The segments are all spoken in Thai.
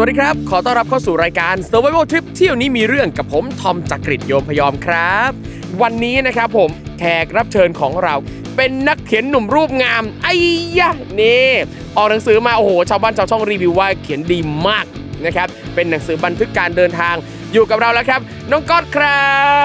สวัสดีครับ ขอต้อนรับเข้าสู่รายการ Survival Trip เที่ยวนี้มีเรื่องกับผมทอมจากกรีฑโยมพยอมครับ วันนี้นะครับผมแขกรับเชิญของเรา เป็นนักเขียนหนุ่มรูปงามไอ้ยะนี่ออกหนังสือมาโอ้โหชาวบ้านชาวช่องรีวิวว่าเขียนดีมากนะครับเป็นหนังสือบันทึกการเดินทางอยู่กับเราแล้วครับ น้องก๊อตครั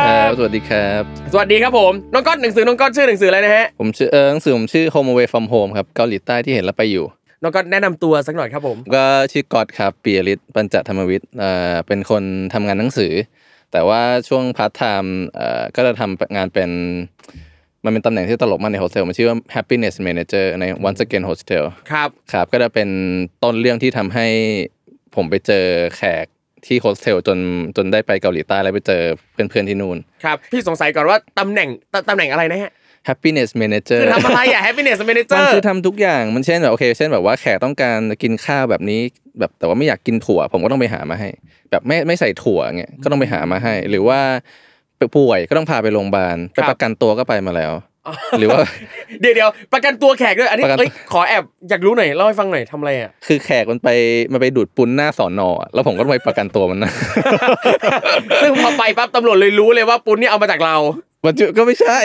ครับบสวัสดีครับ สวัสดีครับผมน้องก๊อตหนังสือน้องก๊อตชื่อหนังสืออะไรนะฮะผมชื่อเออหนังสือผมชื่อ Home Away from Home ครับเกาหลีใต้ที่เห็นแล้วไปอยู่ น้องก๊อตแนะนำตัวสักหน่อยครับผมก็ชื่อก๊อตครับปียริศปัญจธรรมวิทย์เอ่อเป็นคนทำงานหนังสือ แต่ว่าช่วงพาร์ทไทม์เอ่อก็จะทำงานเป็นมันเป็นตำแหน่งที่ตลกมากในโฮสเทลมันชื่อว่า happiness manager ใน Once Again Hostel ครับครับก็จะเป็นต้นเรื่องที่ทำให้ผมไปเจอแขกที่โฮสเทลจนจนได้ไปเกาหลีใต้แล้วไปเจอเพื่อนๆที่นู่นครับพี่สงสัยก่อนว่าตำแหน่งตำแหน่งอะไรนะฮะ happiness manager คือทำอะไรอะ happiness มัน manager คือทำทุกอย่างมันเช่นแบบโอเค เช่นแบบว่าแขกต้องการกินข้าวแบบนี้ แบบแต่ว่าไม่อยากกินถั่ว ผมก็ต้องไปหามาให้ แบบไม่ไม่ใส่ถั่วเงี้ยก็ต้องไปหามาให้ หรือว่าป่วยก็ต้องพาไปโรงพยาบาลไปครับประกันตัวก็ไปมาแล้ว หรือว่า เดี๋ยวเดี๋ยวประกันตัวแขกด้วยอันนี้ประกันเอ้ยขอแอบอยากรู้หน่อยเล่าให้ฟังหน่อยทำอะไรอะคือแขกมันไปมันไปดูดปุนหน้าสอนอแล้วผมก็ต้องไปประกันตัวมันนะซึ่งพอไปปั๊บตำรวจเลยรู้เลยว่าปุ้นนี่เอามาจากเรา มันจุก็ไม่ใช่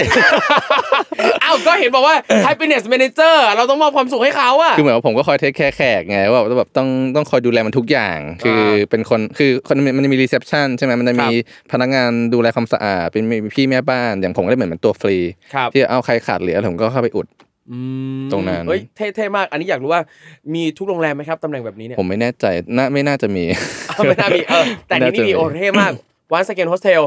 อ้าวก็เห็นบอกว่า happiness manager เราต้องมอบความสุขให้เขาอะคือเหมือนว่าผมก็คอยเทคแคร์แขกไงว่าแบบต้องต้องคอยดูแลมันทุกอย่าง คือเป็นคนคือคนมันจะมี reception ใช่ไหมมันจะมีพนักงานดูแลความสะอาดเป็นมีพี่แม่บ้านอย่างผมก็ได้เหมือนเป็นตัวฟรีครับที่เอาใครขาดเหลือผมก็เข้าไปอุดอืมตรงนั้นเฮ้ยเท่เท่มาก อันนี้อยากรู้ว่ามีทุกโรงแรมไหมครับตำแหน่งแบบนี้เนี่ยผมไม่แน่ใจน่าไม่น่าจะมีเอาไม่น่ามีเออแต่ที่นี่มีโอเท่มาก Once Again Hostel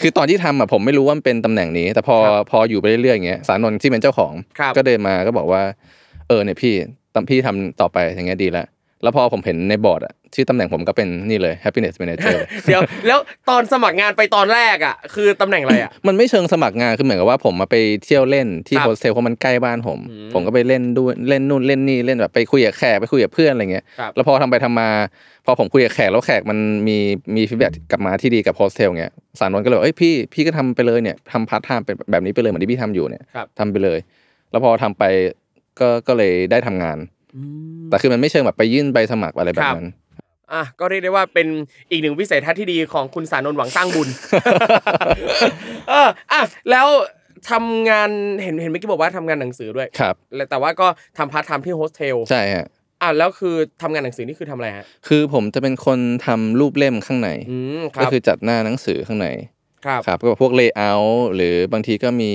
คือตอนที่ทำอะผมไม่รู้ว่ามันเป็นตำแหน่งนี้ แต่พอครับพออยู่ไปเรื่อยๆอย่างเงี้ยศานนท์ที่เป็นเจ้าของ ครับ ก็เดินมาก็บอกว่า เออเนี่ยพี่ตำพี่ทำต่อไปอย่างเงี้ยดีแล้ว แล้วพอผมเห็นในบอร์ดอะชื่อตำแหน่งผมก็เป็นนี่เลย happiness manager เดี๋ยวแล้วตอนสมัครงานไปตอนแรกอะ คือตำแหน่งอะไรอะ มันไม่เชิงสมัครงานคือเหมือนกับว่าผมมาไปเที่ยวเล่นที่ครับโฮสเทลเพราะมันใกล้บ้านผมอืมผมก็ไปเล่นด้วยเล่นนู่นเล่นนี่เล่นแบบไปคุยกับแขกไปคุยกับเพื่อนอะไรเงี้ยครับแล้วพอทำไปทำมา พอผมคุยกับแขกแล้วแขกมันมีมี feedback กลับมาที่ดีกับโฮสเทลเงี้ยศานนท์ก็เลยบอกเอ้ยพี่พี่ก็ทำไปเลยเนี่ยทำพาร์ทไทม์เป็นแบบนี้ไปเลยเหมือนที่พี่ทำอยู่เนี่ยครับทำไปเลย แล้วพอทำไปก็ก็เลยได้ทำงานอืม แต่คือมันไม่เชิงแบบไปยื่นใบสมัครอะไรแบบนั้นอะก็เรียกได้ว่าเป็นอีกหนึ่งวิสัยทัศน์ที่ดีของคุณศานนท์หวังสร้างบุญเอออะแล้วทำงานเห็นเห็นเมื่อกี้บอกว่าทำงานหนังสือด้วยครับแล้วแต่ว่าก็ทำพาร์ทไทม์ที่โฮสเทลใช่ฮะอะแล้วคือทำงานหนังสือนี่คือทำอะไรฮะคือผมจะเป็นคนทำรูปเล่มข้างในอืมคก็รับก็คือจัดหน้าหนังสือข้างใน ครับครับก็พวก layout หรือบางทีก็มี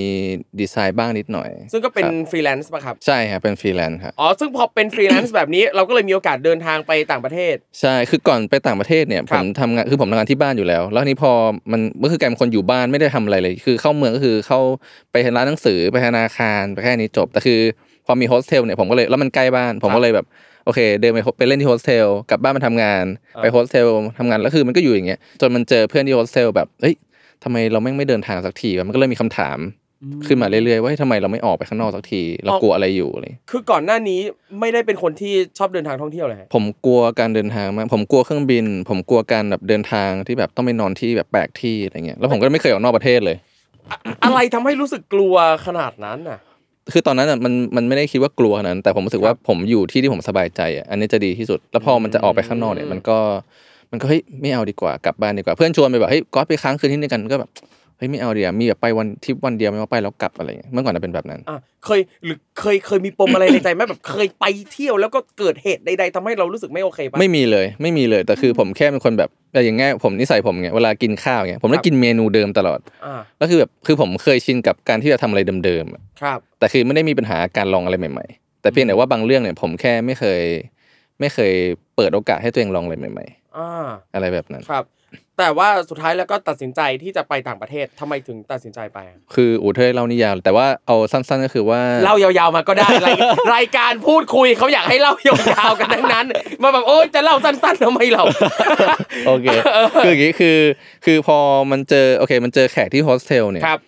ดีไซน์บ้างนิดหน่อย ซึ่งก็เป็นครับฟรีแลนซ์ป่ะครับ ใช่ครับเป็นฟรีแลนซ์ครับอ๋อซึ่งพอเป็นฟรีแลนซ์แบบนี้เราก็เลยมีโอกาสเดินทางไปต่างประเทศ ใช่คือก่อนไปต่างประเทศเนี่ยครัผมทำงานคือผมทำงานที่บ้านอยู่แล้ว แล้วทีนี้พอมันก็คือกลายเป็นคนอยู่บ้านไม่ได้ทำอะไรเลย คือเข้าเมืองก็คือเข้าไปร้านหนังสือไปธนาคารไปแค่นี้จบแต่คือพอมีโฮสเทลเนี่ยผมก็เลยแล้วมันใกล้บ้าน ผมก็เลยแบบโอเค เดินไปไปเล่นที่โฮสเทลกลับบ้านมาทำงานอ่าไปโฮสเทลทำงานแล้วคือมันก็อยู่อย่างเงี้ยจนมันเจอเพื่อนที่โฮสเทลแบบเฮ้ย ทำไมเราแม่งไม่เดินทางสักทีวะมันก็เลยมีคำถามขึ้นมาเรื่อยๆว่าเฮ้ยทำไมเราไม่ออกไปข้างนอกสักที เรากลัวอะไรอยู่อะไรคือก่อนหน้านี้ไม่ได้เป็นคนที่ชอบเดินทางท่องเที่ยวเลยฮะผมกลัวการเดินทางมากผมกลัวเครื่องบิน ผมกลัวการแบบเดินทางที่แบบต้องไปนอนที่แบบแปลกที่อะไรเงี้ยแล้วผมก็ไม่เคยออกนอกประเทศเลย อะไรทำให้รู้สึกกลัวขนาดนั้นน่ะ คือตอนนั้นอะมันมันไม่ได้คิดว่ากลัวขนาดนั้นแต่ผมรู้สึกว่าผมอยู่ที่ที่ผมสบายใจอะอันนี้จะดีที่สุด แล้วพอมันจะออกไปข้างนอกเนี่ยมันก็ มันก็เฮ้ยไม่เอาดีกว่ากลับบ้านดีกว่าเพื่อนชวนไปแบบเฮ้ยก๊อตไปค้างคืนที่นี่กันก็แบบเฮ้ยไม่เอาดีอะมีแบบไปวันทริปวันเดียวไม่ว่าไปแล้วกลับอะไรเงี้ยเมื่อก่อนจะเป็นแบบนั้นอะเคยหรือเคยเคยมีปมอะไรในใจไหมแบบเคยไปเที่ยวแล้วก็เกิดเหตุใดๆทำให้เรารู้สึกไม่โอเคปะไม่มีเลยไม่มีเลยแต่คือผมแค่เป็นคนแบบแต่อย่างเงี้ยผมนิสัยผมเงี้ยเวลากินข้าวเงี้ยผมได้ครับกินเมนูเดิมตลอดอ่าแล้วคือแบบคือผมเคยชินกับการที่จะทำอะไรเดิมๆอะครับ แต่คือไม่ได้มีปัญหาการลองอะไรใหม่ ๆ แต่เพียงแต่ว่าบางเรื่องเนี่ยผมแค่ไม่เคย ไม่เคยเปิดโอกาสให้ตัวเองลองอะไรใหม่ๆอ่าๆอะไรแบบนั้นครับ แต่ว่าสุดท้ายแล้วก็ตัดสินใจที่จะไปต่างประเทศทำไมถึงตัดสินใจไปอะคืออูเทยเล่านี่ยาวแต่ว่าเอาสั้นๆก็คือว่าเล่ายาวๆมาก็ได้รายรายการพูดคุยเขาอยากให้เล่ายาวๆกันทั้งนั้น มาแบบโอ๊ยจะเล่าสั้นๆทำไมเราโอเคคืออย่างงี้คือคือพอมันเจอโอเค มันเจอแขกที่โฮสเทลเนี่ยครับ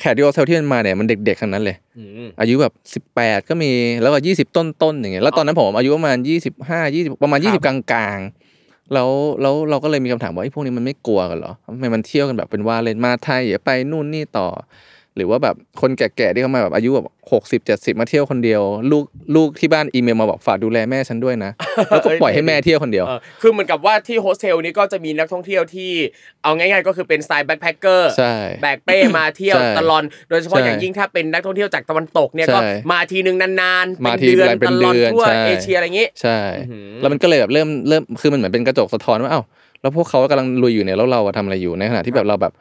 แขกที่โฮสเทลที่มันมาเนี่ยมันเด็กๆทั้งนั้นเลยอืมอายุแบบสิบแปดก็มีแล้วก็ยี่สิบต้นๆอย่างเงี้ยแล้วตอนนั้นผมอายุประมาณยี่สิบห้ายี่สิบประมาณครับยี่สิบกลางๆ แล้วแล้วเราก็เลยมีคำถามว่าไอ้พวกนี้มันไม่กลัวกันเหรอทำไมมันเที่ยวกันแบบเป็นว่าเล่นมาไทยอย่าไปนู่นนี่ต่อ หรือว่าแบบคนแก่ๆที่เขามาแบบอายุแบบหกสิบเจ็ดสิบมาเที่ยวคนเดียว ลูกลูกที่บ้านอีเมลมาบอกฝากดูแลแม่ฉันด้วยนะแล้วก็ปล่อยให้แม่เที่ยวคนเดียวเออคือเหมือนกับว่าที่โฮสเทลนี้ก็จะมีนักท่องเที่ยวที่เอาง่ายๆ ก็คือเป็นสไตล์ backpacker ใช่แบกเป้มาเที่ยวใช่ตลอดโดยเฉพาะใช่อย่างยิ่งถ้าเป็นนักท่องเที่ยวจากตะวันตกเนี่ยใช่ก็มาทีนึงนานๆมาทีเป็นเดือนเป็นตลอดเดือนทั่วใช่เอเชียอะไรอย่างงี้ใช่อื้อหือแล้วมันก็เลยแบบเริ่มเริ่มคือมันเหมือนเป็นกระจกสะท้อนว่าเอ้าแล้วพวกเขากำลังลุยอยู่เนี่ยแล้วเราอะทำอะไรอยู่ในขณะที่แบบเราแบบ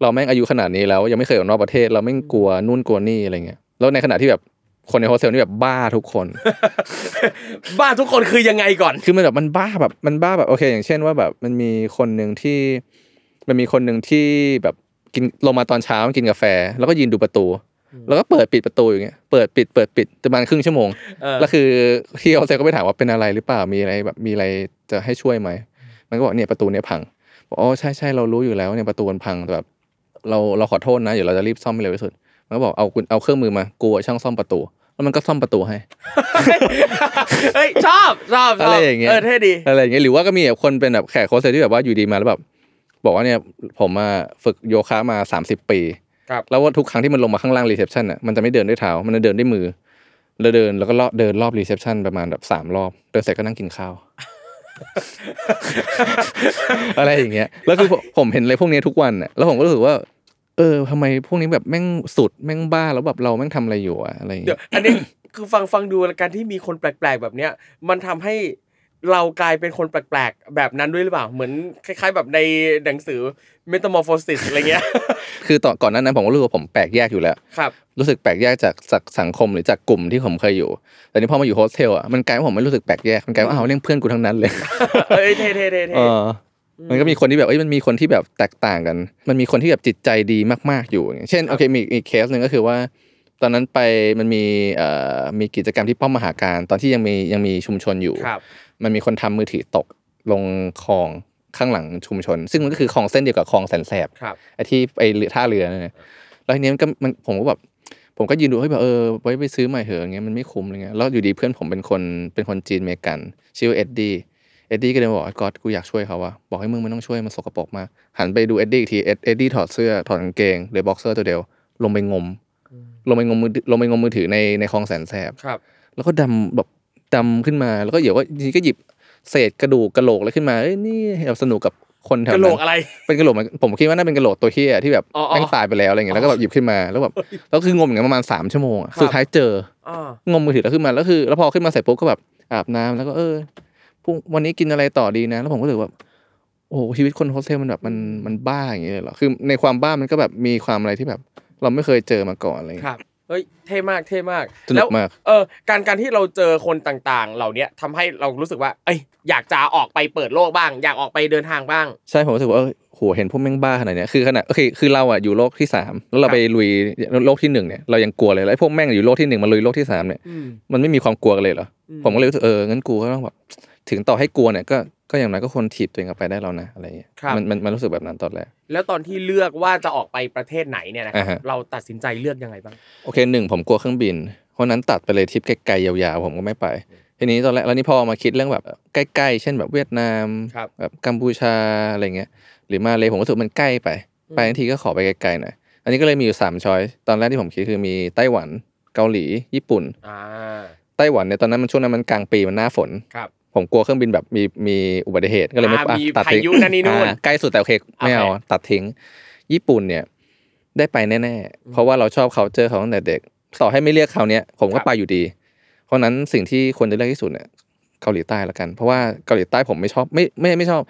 เราแม่งอายุขนาดนี้แล้ว ยังไม่เคยออกนอกประเทศ เราแม่งกลัวนู่นกลัวนี่อะไรเงี้ยแล้วในขณะที่แบบคนในโฮสเทลนี่แบบบ้าทุกคน บ้าทุกคนคือยังไงก่อน คือมันแบบมันบ้าแบบมันบ้าแบบโอเค อย่างเช่นว่าแบบมันมีคนหนึ่งที่ มันมีคนหนึ่งที่แบบกินลงมาตอนเช้ากินกาแฟ แล้วก็ยืนดูประตู แล้วก็เปิดปิดประตูอย่างเงี้ยเปิดปิดเปิดปิดประมาณครึ่งชั่วโมงเออแล้วคือที่โฮสเทลก็ไปถามว่าเป็นอะไรหรือเปล่ามีอะไรแบบมีอะไรจะให้ช่วยไหมมันก็บอกเนี่ยประตูเนี่ยพังบอกอ๋อใช่ใช่เรารู้อยู่แล้วเนี่ยประตูมันพังแต่แบบ เราเราขอโทษนะเดี๋ยวเราจะรีบซ่อมให้เร็วที่สุดมันก็บอกเอาคุณเอาเครื่องมือมากูอะช่างซ่อมประตู แล้วมันก็ซ่อมประตูให้เฮ้ยชอบชอบชอะไรอบอย่างเงี้ยเออเท่ดีอะไรอย่างเงี้ยหรือว่าก็มีแบบคนเป็นแบบแขกโค้ชที่แบบว่าอยู่ดีมาแล้วแบบบอกว่าเนี่ยผมมาฝึกโยคะมาสามสิบปีครับแล้วว่าทุกครั้งที่มันลงมาข้างล่าง reception อะมันจะไม่เดินด้วยเท้ามันจะเดินด้วยมือแล้วเดินแล้วก็เลาะเดินรอบ reception ประมาณแบบสามรอบเดินเสร็จก็นั่งกินข้าว อะไรอย่างเงี้ยแล้วคือผมผมเห็นอะไรพวกนี้ทุกวันอะแล้วผมก็รู้สึกว่า เออทำไมพวกนี้แบบแม่งสุดแม่งบ้าแล้วแบบเราแม่งทำอะไรอยู่อะอะไรอย่างเดี๋ยเงี้วยอันนี้คือฟังฟังดูการที่มีคนแปลก ๆ แบบเนี้ยมันทำให้เรากลายเป็นคนแปลกๆ แบบนั้นด้วยหรือเปล่า เหมือนคล้าย ๆ แบบในหนังสือ Metamorphosis อะไรเงี้ย คือตอนก่อนหนั้นนั้นผมก็รู้สึกว่าผมแปลกแยกอยู่แล้ว ครับ รู้สึกแปลกแยกจากจากสังคมหรือจากกลุ่มที่ผมเคยอยู่ แต่นี่พอมาอยู่โฮสเทลอะ มันกลายว่าผมไม่รู้สึกแปลกแยก มันกลายว่าอ้าวเรื่องเพื่อนกูทั้งนั้นเลยเอ้ยเท่เท่เท่เท่เออ มันก็มีคนที่แบบเอ้ยมันมีคนที่แบบแตกต่างกัน มันมีคนที่แบบจิตใจดีมาก ๆอยู่อย่างเช่นโอเคมีอีกเคสหนึ่งก็คือว่า ตอนนั้นไปมันมีเอ่อมีกิจกรรมที่ป้อมมหาการตอนที่ยังมียังมีชุมชนอยู่ครับมันมีคนทำมือถือตกลงคลองข้างหลังชุมชน ซึ่งมันก็คือคลองเส้นเดียวกับคลองแสนแสบครับไอ้ที่ไปเรือท่าเรือนั่นน่ะแล้วทีนี้มันก็มันผมก็แบบผมก็ยืนดูเฮ้ยแบบเออไว้ไปซื้อใหม่เถอะอย่างเงี้ยมันไม่คุ้มอะไรเงี้ยแล้วอยู่ดีเพื่อนผมเป็นคนเป็นคนจีนเมกันชื่อเอ็ดดี้ เอ็ดดี้ก็เลยบอกว่าก๊อตกูอยากช่วยเขาว่ะบอกให้มึงไม่ต้องช่วยมันสกปรกมากหันไปดูเอ็ดดี้อีกทีเอ็ดเอ็ดดี้ถอดเสื้อถอดกางเกงเหลือบ็อกเซอร์ตัวเดียวลงไปงม ลงไปงมมือลงไปงมมือถือในในคลองแสนแสบครับ แล้วก็ดำแบบดำขึ้นมาแล้วก็เดี๋ยวว่าทีนี้ก็หยิบเศษกระดูกกระโหลกอะไรขึ้นมาเอ้ยนี่แบบสนุกกับคนแถวกะนั้นกะโหลกอะไร เป็นกระโหลกมันผมคิดว่าน่าเป็นกระโหลกตัวเฮียที่แบบอ๋ออ๋อ แม่งตายไปแล้วอะไรเงี้ยแล้วก็แบบหยิบขึ้นมาแล้วแบบแล้วคืองมอย่างนั้นประมาณสามชั่วโมงอะครับสุดท้ายเจอ อ่างมมือถือแล้วขึ้นมาแล้วคือ แล้วพอขึ้นมาเสร็จปุ๊บก็แบบอาบน้ำแล้วก็เออ พรุ่งวันนี้กินอะไรต่อดีนะ แล้วผมก็รู้สึกว่าโอ้โหชีวิตคนโฮสเทลมันแบบมันมันบ้าอย่างเงี้ยเลยเหรอคือในความบ้ามันก็แบบมีความอะไรที่แบบ เราไม่เคยเจอมาก่อนอะไรคเงี้ยรับเฮ้ยเท่มากเท่มากสนุกแล้วมากเออการการที่เราเจอคนต่างๆ เหล่าเนี้ยทำให้เรารู้สึกว่า เอ้ยอยากจะออกไปเปิดโลกบ้าง อยากออกไปเดินทางบ้าง ใช่ผมรู้สึกว่าเออโหเห็นพวกแม่งบ้าขนาดเนี้ยคือขนาดโอเคคือเราอะอยู่โลกที่สามแล้วเราครับไปลุยโลกที่หนึ่งเนี่ยเรายังกลัวเลยแล้วไอ้พวกแม่งอยู่โลกที่หนึ่งมาลุยโลกที่สามเนี่ยอืมมันไม่มีความกลัวกันเลยเหรออืมผมก็เลยรู้สึกเอองั้นกูก็ต้องแบบ ถึงต่อให้กลัวเนี่ยก็ก็อย่างน้อยก็ควรถีบตัวเองออกไปได้แล้วนะอะไรอย่างเงี้ยครับ มันมันมันรู้สึกแบบนั้นตอนแรก แล้วตอนที่เลือกว่าจะออกไปประเทศไหนเนี่ยนะครัอ่าบฮะ เราตัดสินใจเลือกยังไงบ้าง โอเคหนึ่งผมกลัวเครื่องบิน เพราะนั้นตัดไปเลยทริปไกลๆยาวๆผมก็ไม่ไป ทีนี้ตอนแรกแล้วนี่พอมาคิดเรื่องแบบใกล้ๆ เช่นแบบเวียดนามครับ แบบกัมพูชาอะไรเงี้ยหรือมาเลยผมรู้สึกมันใกล้ไป ไปทันทีก็ขอไปไกลๆหน่อยอันนี้ก็เลยมีอยู่สามช้อยตอนแรกที่ผมคิดคือมีไต้หวันเกาหลีญี่ปุ่น อ่าไต้หวันเนี่ยตอนนั้นมันช่วงนั้นมันกลางปีมันหน้าฝน ครับ ผมกลัวเครื่องบินแบบมีมีอุบัติเหตุก็เลยไม่อ่าอะมีตัดทิ้งพายุนั่นนี่นู่นอ่าใกล้สุดแต่โอเคไม่เอาโอเคตัดทิ้ง ญี่ปุ่นเนี่ยได้ไปแน่ๆ เพราะว่าเราชอบ c u เจอเขาตั้งแต่เด็ก ต่อให้ไม่เรียกเขาวเนี้ยผมก็ไปอยู่ดี เพราะนั้นสิ่งที่ควรจะเลือกที่สุดเนี่ยเกาหลีใต้ละกัน เพราะว่าเกาหลีใต้ผมไม่ชอบไม่ไม่ไม่ชอบ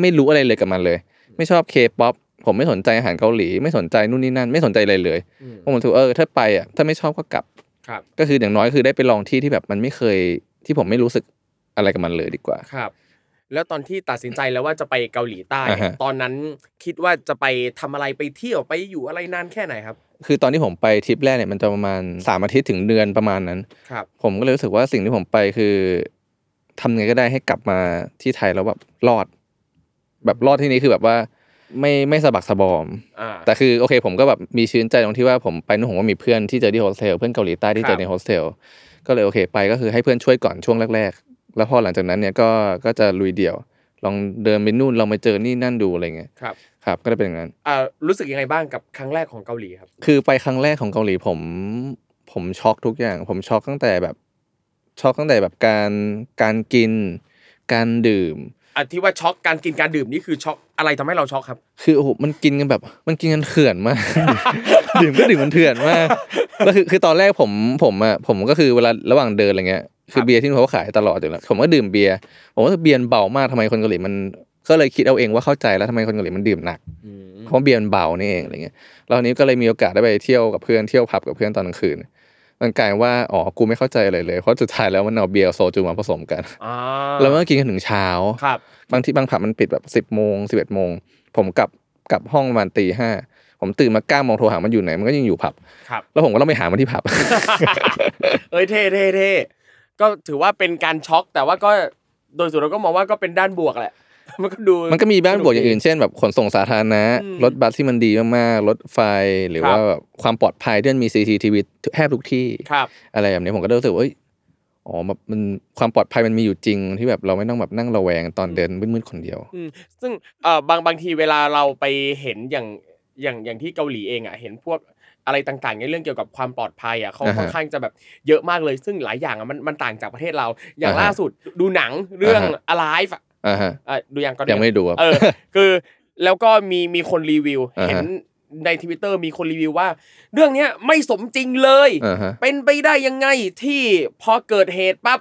ไม่รู้อะไรเลยกับมันเลย ไม่ชอบเคป๊อปผมไม่สนใจอาหารเกาหลี ไม่สนใจนู่นนี่นั่น ไม่สนใจอะไรเลยอืมผมรู้สึกว่าเออถ้าไปอะถ้าไม่ชอบก็กลับครับก็คืออย่างน้อยคือได้ไปลองที่ที่แบบมันไม่เคยที่ผมไม่รู้สึก อะไรกับมันเลยดีกว่า ครับ แล้วตอนที่ตัดสินใจแล้วว่าจะไปเกาหลีใต้ อ่าฮะ ตอนนั้นคิดว่าจะไปทำอะไรไปเที่ยวไปอยู่อะไรนานแค่ไหนครับ คือตอนที่ผมไปทริปแรกเนี่ยมันจะประมาณสามอาทิตย์ถึงเดือนประมาณนั้น ครับ ผมก็เลยรู้สึกว่าสิ่งที่ผมไปคือทำไงก็ได้ให้กลับมาที่ไทยแล้วแบบรอด แบบรอดที่นี้คือแบบว่าไม่ไม่สะบักสะบอม อ่า แต่คือโอเคผมก็แบบมีชื่นใจตรงที่ว่าผมไปนู่นผมก็มีเพื่อนที่เจอที่โฮสเทลเพื่อนเกาหลีใต้ที่เจครับ ในโฮสเทลก็เลยโอเคไปก็คือให้เพื่อนช่วยก่อนช่วงแรกๆ แล้วพอหลังจากนั้นเนี่ยก็ก็จะลุยเดี่ยว ลองเดินไปนู่นลองไปเจอนี่นั่นดูอะไรเงี้ยครับครับก็ได้เป็นอย่างนั้นอ่ารู้สึกยังไงบ้างกับครั้งแรกของเกาหลีครับ คือไปครั้งแรกของเกาหลีผม ผมช็อกทุกอย่าง ผมช็อกตั้งแต่แบบช็อกตั้งแต่แบบการการกิน การดื่มอะที่ว่าช็อกการกินการดื่มนี่คือช็อกอะไรทำให้เราช็อกครับ คือโอ้โหมันกินกันแบบ มันกินกันเถื่อนมาก ดื่มก็ดื่มมันเถื่อนมากแล้วคือคือตอนแรกผมผมอะผมก็คือเวลาระหว่างเดินอะไรเงี้ย คืครัอบเบียร์ที่เขาขายตลอดอยู่แล้วผมก็ดื่มเบียร์ผมว่าเบียร์เบามากทำไมคนเกาหลีมันก็เลยคิดเอาเองว่าเข้าใจแล้วทำไมคนเกาหลีมันดื่มหนักเพราะเบียร์มันเบานี่เองอะไรเงี้ยแล้วอันนี้ก็เลยมีโอกาสได้ไปเที่ยวกับเพื่อนเที่ยวผับกับเพื่อนตอนกลางคืนมันกลายว่าอ๋อกูไม่เข้าใจอะไรเลยเพราะสุดท้ายแล้วมันเอาเบียร์กับโซจูมาผสมกันอ่าแล้วมันก็กินกันถึงเช้าครับบางที่บางผับมันปิดแบบสิบโมงสิบเอ็ดโมงผมกลับกลับห้องประมาณตีห้าผมตื่นมาเก้าโมงโทรหามันอยู่ไหนมันก็ยังอยู่ผับครับแล้วผมก็ต้องไปหามันที่ผับเอ้ยเท่เท่เท่ ก็ถือว่าเป็นการช็อก แต่ว่าก็โดยส่วนเราก็มองว่าก็เป็นด้านบวกแหละ มันก็ดูมันก็มีบ้านบวกอย่างอื่นเช่นแบบขนส่งสาธารณะอืมรถบัสที่มันดีมากๆรถไฟหรือครับว่าแบบความปลอดภัยที่มันมี CCTV แทบทุกที่ครับอะไรแบบนี้ผมก็ได้รู้สึกว่าเอ้ยอ๋อแบบมันความปลอดภัยมันมีอยู่จริงที่แบบเราไม่ต้องแบบนั่งระแวงตอนเดินมืดๆคนเดียวอืมซึ่งเอ่อบางบางทีเวลาเราไปเห็นอย่างอย่างอย่างที่เกาหลีเองอะเห็นพวก อะไรต่างๆในเรื่องเกี่ยวกับความปลอดภัยอะเขาอ่าฮะค่อนข้างจะแบบเยอะมากเลย ซึ่งหลายอย่างอะมันมันต่างจากประเทศเรา อย่างอ่าฮะล่าสุดดูหนังเรื่องอ่าฮะ Alive อะอ่าฮะอะดูยังก็ยังไม่ได้ดูครับเออคือแล้วก็มีมีคนรีวิวอ่าฮะเห็นในทวิตเตอร์มีคนรีวิวว่า เรื่องเนี้ยไม่สมจริงเลยอ่าฮะเป็นไปได้ยังไงที่พอเกิดเหตุปั๊บ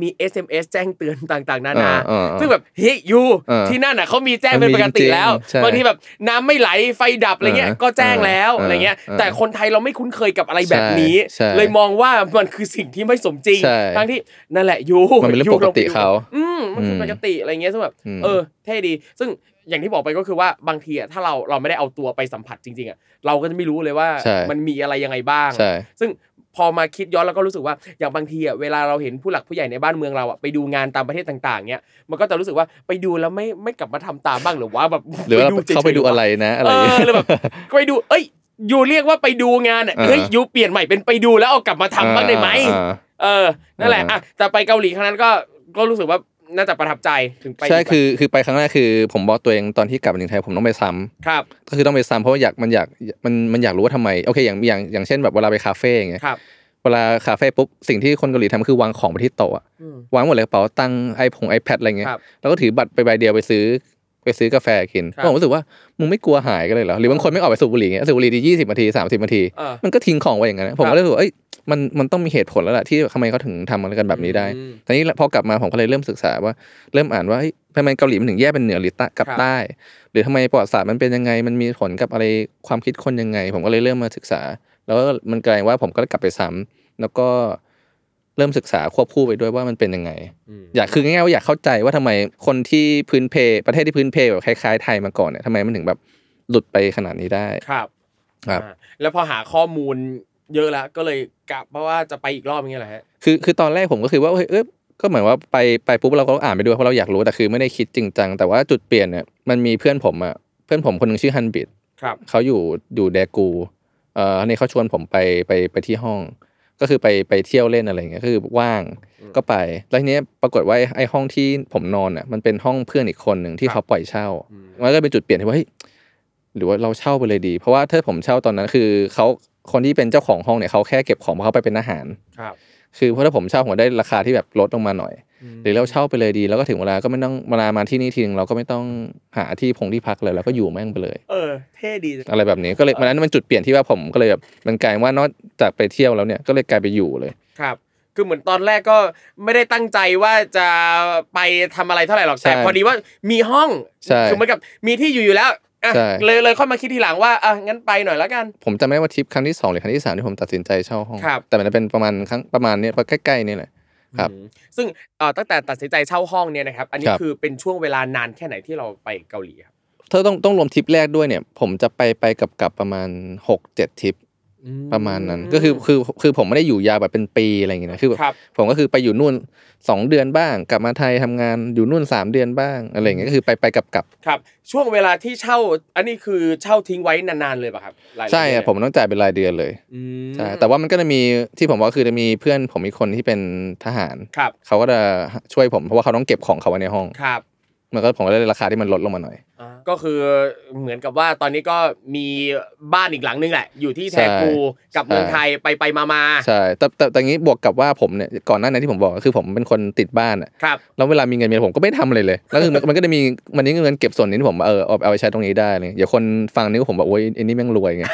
มี SMS แจ้งเตือนต่างๆ นานาอ่าอ่าอ่าซึ่งแบบเฮ้ยยูอ่าที่นั่นอะเขามีแจ้งมันเป็นมีปกติแล้วจริงๆใช่บางทีแบบน้ำไม่ไหลไฟดับอะไรเงี้ยอ่าก็แจ้งแล้วอ่าอะไรเงี้ยอ่าแต่คนไทยเราไม่คุ้นเคยกับอะไรแบบนี้ใช่เลยมองว่ามันคือสิ่งที่ไม่สมจริงใช่ทั้งที่นั่นแหละยูมันเป็นเรื่องยูปกติเขาอืมมันคือมปกติอะไรเงี้ยซึ่งแบบอืมเออเท่ดี ซึ่งอย่างที่บอกไปก็คือว่าบางทีอะถ้าเราเราไม่ได้เอาตัวไปสัมผัสจริงๆอะเราก็จะไม่รู้เลยว่าใช่มันมีอะไรยังไงบ้างใช่ซึ่ง พอมาคิดย้อนแล้วก็รู้สึกว่าอย่างบางทีอะเวลาเราเห็นผู้หลักผู้ใหญ่ในบ้านเมืองเราอะไปดูงานตามประเทศต่างๆเนี้ยมันก็จะรู้สึกว่าไปดูแล้วไม่ไม่กลับมาทำตามบ้างหรือว่าแบบหรือว่าฉยๆเขาไปดูอะไรนะอะไรเออย่างอเงี้ยหรือแบบไปดูเอ้ยยูเรียกว่าไปดูงานอะอ่าเฮ้ยยูเปลี่ยนใหม่เป็นไปดูแล้วเอากลับมาทำบ้างได้ไหมอ่าเออนั่นแหละอ่าอะแต่ไปเกาหลีครั้งนั้นก็ก็รู้สึกว่า น่าจะประทับใจถึงไปใช่ดีกว่าคือคือไปครั้งแรกคือ ผมบอกตัวเองตอนที่กลับมาถึงไทยผมต้องไปซ้ำครับก็คือต้องไปซ้ำเพราะว่าอยากมันอยากมันมันอยากรู้ว่าทำไมโอเคอย่างอย่างอย่างเช่นแบบเวลาไปคาเฟ่อย่างเงี้ยครับเวลาคาเฟ่ปุ๊บสิ่งที่คนเกาหลีทำคือวางของไปที่โต๊ะอะอืมวางหมดเลยกระเป๋าตังไอผงไอแพดอะไรเงี้ยครับแล้วก็ถือบัตรไปใบเดียวไปซื้อไปซื้อกาแฟกินครับผมรู้สึกว่ามึงไม่กลัวหายกันเลยเหรอหรือบางคนไม่ออกไปสูบบุหรี่เงี้ยสูบบุหรี่ดียี่สิบนาทีสามสิบนาทีเออมันก็ทิ้งของไว้อย่างนั้นนะผมครัก็บเลยรู้สึกว่าเอ้ย มันมันต้องมีเหตุผลแล้วแหละที่ทำไมเขาถึงทำอะไรกันแบบนี้ได้อืมทีนี้พอกลับมาผมก็เลยเริ่มศึกษาว่าเริ่มอ่านว่าเฮ้ยทำไมเกาหลีมันถึงแยกเป็นเหนือหรือใต้กับครับใต้ หรือทำไมประวัติศาสตร์มันเป็นยังไง มันมีผลกับอะไรความคิดคนยังไง ผมก็เลยเริ่มมาศึกษา แล้วก็มันกลายว่าผมก็กลับไปซ้ำแล้วก็เริ่มศึกษาควบคู่ไปด้วยว่ามันเป็นยังไงมอยากคือง่ายๆว่าอยากเข้าใจว่าทำไมคนที่พื้นเพ ประเทศที่พื้นเพแบบคล้ายๆไทยมาก่อนเนี่ยทำไมมันถึงแบบหลุดไปขนาดนี้ได้ครับครับอ่าแล้วพอหาข้อมูล เยอะแล้วก็เลยกะเพราะว่าจะไปอีกรอบอย่างเงี้ยแหละฮะคือคือตอนแรกผมก็คือว่าเฮ้ยเอยก็เหมือนว่าไปไปปุ๊บเราก็อ่านไปด้วยเพราะเราอยากรู้แต่คือไม่ได้คิดจริงจังแต่ว่าจุดเปลี่ยนเนี่ยมันมีเพื่อนผมอะเพื่อนผมคนหนึงชื่อฮันบิดครับเขาอยู่อยู่แดกูเอ่อนี่เขาชวนผมไปไปไปที่ห้อง ก็คือไปไปเที่ยวเล่นอะไรเงี้ยก็คือว่างอืมก็ไปแล้วทีเนี้ยปรากฏว่าไอ้ไอ้ห้องที่ผมนอนอะมันเป็นห้องเพื่อนอีกคนหนึ่งที่ครับเขาปล่อยเช่าอืมมันก็เป็นจุดเปลี่ยนที่ว่าเฮ้ยหรือว่าเราเช่าไปเลยดี เพราะว่าถ้าผมเช่าตอนนั้นคือเขา คนที่เป็นเจ้าของห้องเนี่ยเขาแค่เก็บของเพราะเขาไปเป็นอาหารครับ คือเพราะถ้าผมเช่าผมได้ราคาที่แบบลดลงมาหน่อยมหรือเราเช่าไปเลยดี แล้วก็ถึงเวลาก็ไม่ต้องเวลามาที่นี่ทีนึงเราก็ไม่ต้องหาที่พงที่พักเลยเราก็อยู่แม่งไปเลย เออเท่ดีจังอะไรแบบนี้ก็เลยมันนั้นมันจุดเปลี่ยนที่ว่าผมก็เลยแบบมันกลายว่านอกจากไปเที่ยวแล้วเนี่ยก็เลยกลายไปอยู่เลยครับคือเหมือนตอนแรกก็ไม่ได้ตั้งใจว่าจะไปทำอะไรเท่าไหร่หรอกใช่แต่พอดีว่ามีห้องใช่คือเหมือนกับมีที่อยู่อยู่แล้วอะใช่ เลยเลยค่อยมาคิดทีหลังว่าอะงั้นไปหน่อยแล้วกัน ผมจำไม่ได้ว่าทริปครั้งที่สองหรือครั้งที่สามที่ผมตัดสินใจเช่าห้องครับแต่มันจะเป็นประมาณครั้งประมาณเนี้ยใกล้ๆนี่แหละครับอืมซึ่งเอ่อตั้งแต่ตัดสินใจเช่าห้องเนี่ยนะครับ อันนี้ครับคือเป็นช่วงเวลานานแค่ไหนที่เราไปเกาหลีครับถ้าต้องต้องรวมทริปแรกด้วยเนี่ย ผมจะไปไปกับกับประมาณหกเจ็ดทริป ประมาณนั้น ก็คือคือคือผมไม่ได้อยู่ยาวแบบเป็นปีอะไรอย่างเงี้ยนะคือแบบครับผมก็คือไปอยู่นู่นสองเดือนบ้าง กลับมาไทยทำงานอยู่นู่นสามเดือนบ้างอะไรอย่างเงี้ยก็คือไปไปกลับกลับครับ ช่วงเวลาที่เช่า อันนี้คือเช่าทิ้งไว้นานๆเลยป่ะครับรายใช่เดือะนผมต้องจ่ายเป็นรายเดือนเลยอืมใช่แต่ว่ามันก็จะมีที่ผมว่าคือจะมีเพื่อนผมมีคนที่เป็นทหารครับเขาก็จะช่วยผมเพราะว่าเขาต้องเก็บของเขาไว้ในห้องครับ มันก็ผมก็ได้ราคาที่มันลดลงมาหน่อย ก็คือเหมือนกับว่าตอนนี้ก็มีบ้านอีกหลังนึงแหละ อยู่ที่แทกูกับเมืองไทยไปไปมามาๆใช่แต่แต่แต่งี้บวกกับว่าผมเนี่ยก่อนหน้านั้นที่ผมบอกก็คือผมเป็นคนติดบ้านอะครับแล้วเวลามีเงินเมียผมก็ไม่ทำอะไรเลยแล้วคือมันมันก็จะมีมันนี่เงินเก็บส่วนนี้ที่ผมเออเอาเอาไปใช้ตรงนี้ได้เลยเดี๋ยวคนฟังนี้ผมบอกโอ้ยอันนี้แม่งรวยไง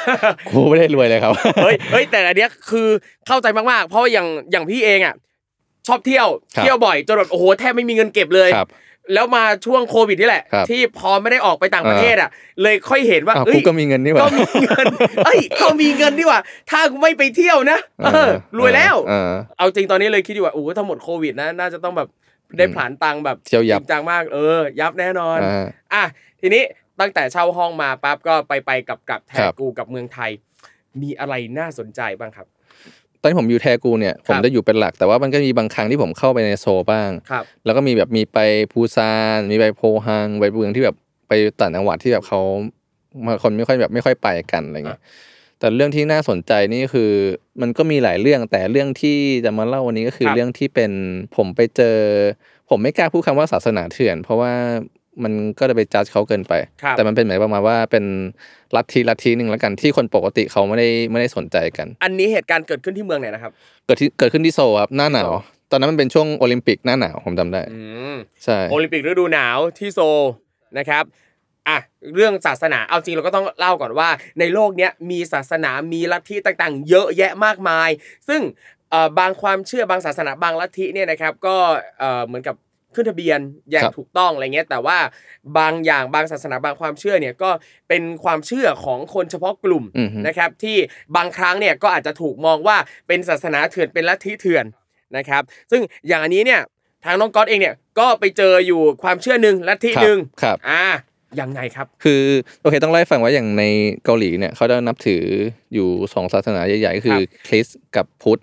กูไม่ได้รวยเลยครับเฮ้ยเฮ้ยแต่อันเนี้ยคือเข้าใจมากๆ เพราะว่าอย่างอย่างพี่เองอะชอบเที่ยวครับเที่ยวบ่อยจนแบบโอ้โหแทบไม่มีเงินเก็บเลยครับ แล้วมาช่วงโควิดนี่แหละ ครับที่พอไม่ได้ออกไปต่างประเทศอะ เลยค่อยเห็นว่าอ้าวเอ้กูยก็มีเงินนี่หว่า ก็มีเงินเอ้ยก็มีเงินดีกว่า ถ้ากูไม่ไปเที่ยวนะเออรวยแล้ว เออ เอาจริงตอนนี้เลยคิดอยู่ว่าโอ้โหถ้าหมดโควิดนะน่าจะต้องแบบได้ผลานตังค์แบบเที่ยวยับ จริงจังมากเออ ยับแน่นอนอ่าอะทีนี้ตั้งแต่เช่าห้องมาปั๊บก็ไปไปกับกับแทครับ กูกับเมืองไทย มีอะไรน่าสนใจบ้างครับต อนที่ผมอยู่แทกูเนี่ยผมครับจะอยู่เป็นหลัก แต่ว่ามันก็มีบางครั้งที่ผมเข้าไปในโซลบ้างครับแล้วก็มีแบบมีไปปูซานมีไปโพฮังไปเมืองที่แบบไปต่างจังหวัดที่แบบเขามาคนไม่ค่อยแบบไม่ค่อยไปกันอะไรเงี้ยแต่เรื่องที่น่าสนใจนี่คือมันก็มีหลายเรื่องแต่เรื่องที่จะมาเล่าวันนี้ก็คือครับเรื่องที่เป็นผมไปเจอ ผมไม่กล้าพูดคำว่าศาสนาเถื่อน เพราะว่า มันก็จะไปจัดเขาเกินไปครับแต่มันเป็นเหมือนประมาณว่าเป็นลัทธิลัทธิหนึ่งแล้วกันที่คนปกติเขาไม่ได้ไม่ได้สนใจกัน อันนี้เหตุการณ์เกิดขึ้นที่เมืองไหนนะครับ เกิดที่เกิดขึ้นที่โซลครับหน้าหนาวโซลตอนนั้นมันเป็นช่วงโอลิมปิกหน้าหนาวผมจำได้อืมใช่โอลิมปิกฤดูหนาวที่โซลนะครับอะเรื่องศาสนาเอาจริงเราก็ต้องเล่าก่อนว่า ในโลกเนี้ยมีศาสนามีลัทธิต่างๆ เยอะแยะมากมาย ซึ่งเอ่อบางความเชื่อบางศาสนาบางลัทธิเนี่ยนะครับก็เอ่อเหมือนกับ ขึ้นทะเบียนอย่างครับถูกต้องอะไรเงี้ยแต่ว่าบางอย่างบางศาสนาบางความเชื่อเนี่ยก็เป็นความเชื่อของคนเฉพาะกลุ่มอือฮึนะครับที่บางครั้งเนี่ยก็อาจจะถูกมองว่าเป็นศาสนาเถื่อนเป็นลัทธิเถื่อนนะครับ ซึ่งอย่างอันนี้เนี่ยทางน้องก๊อตเองเนี่ยก็ไปเจออยู่ความเชื่อหนึ่งลัทธิครับหนึ่งครับอ่ายังไงครับ คือโอเคต้องเล่าให้ฟังว่าอย่างในเกาหลีเนี่ยเขาจะนับถืออยู่สองศาสนาใหญ่ๆก็คือคริสต์กับพุทธ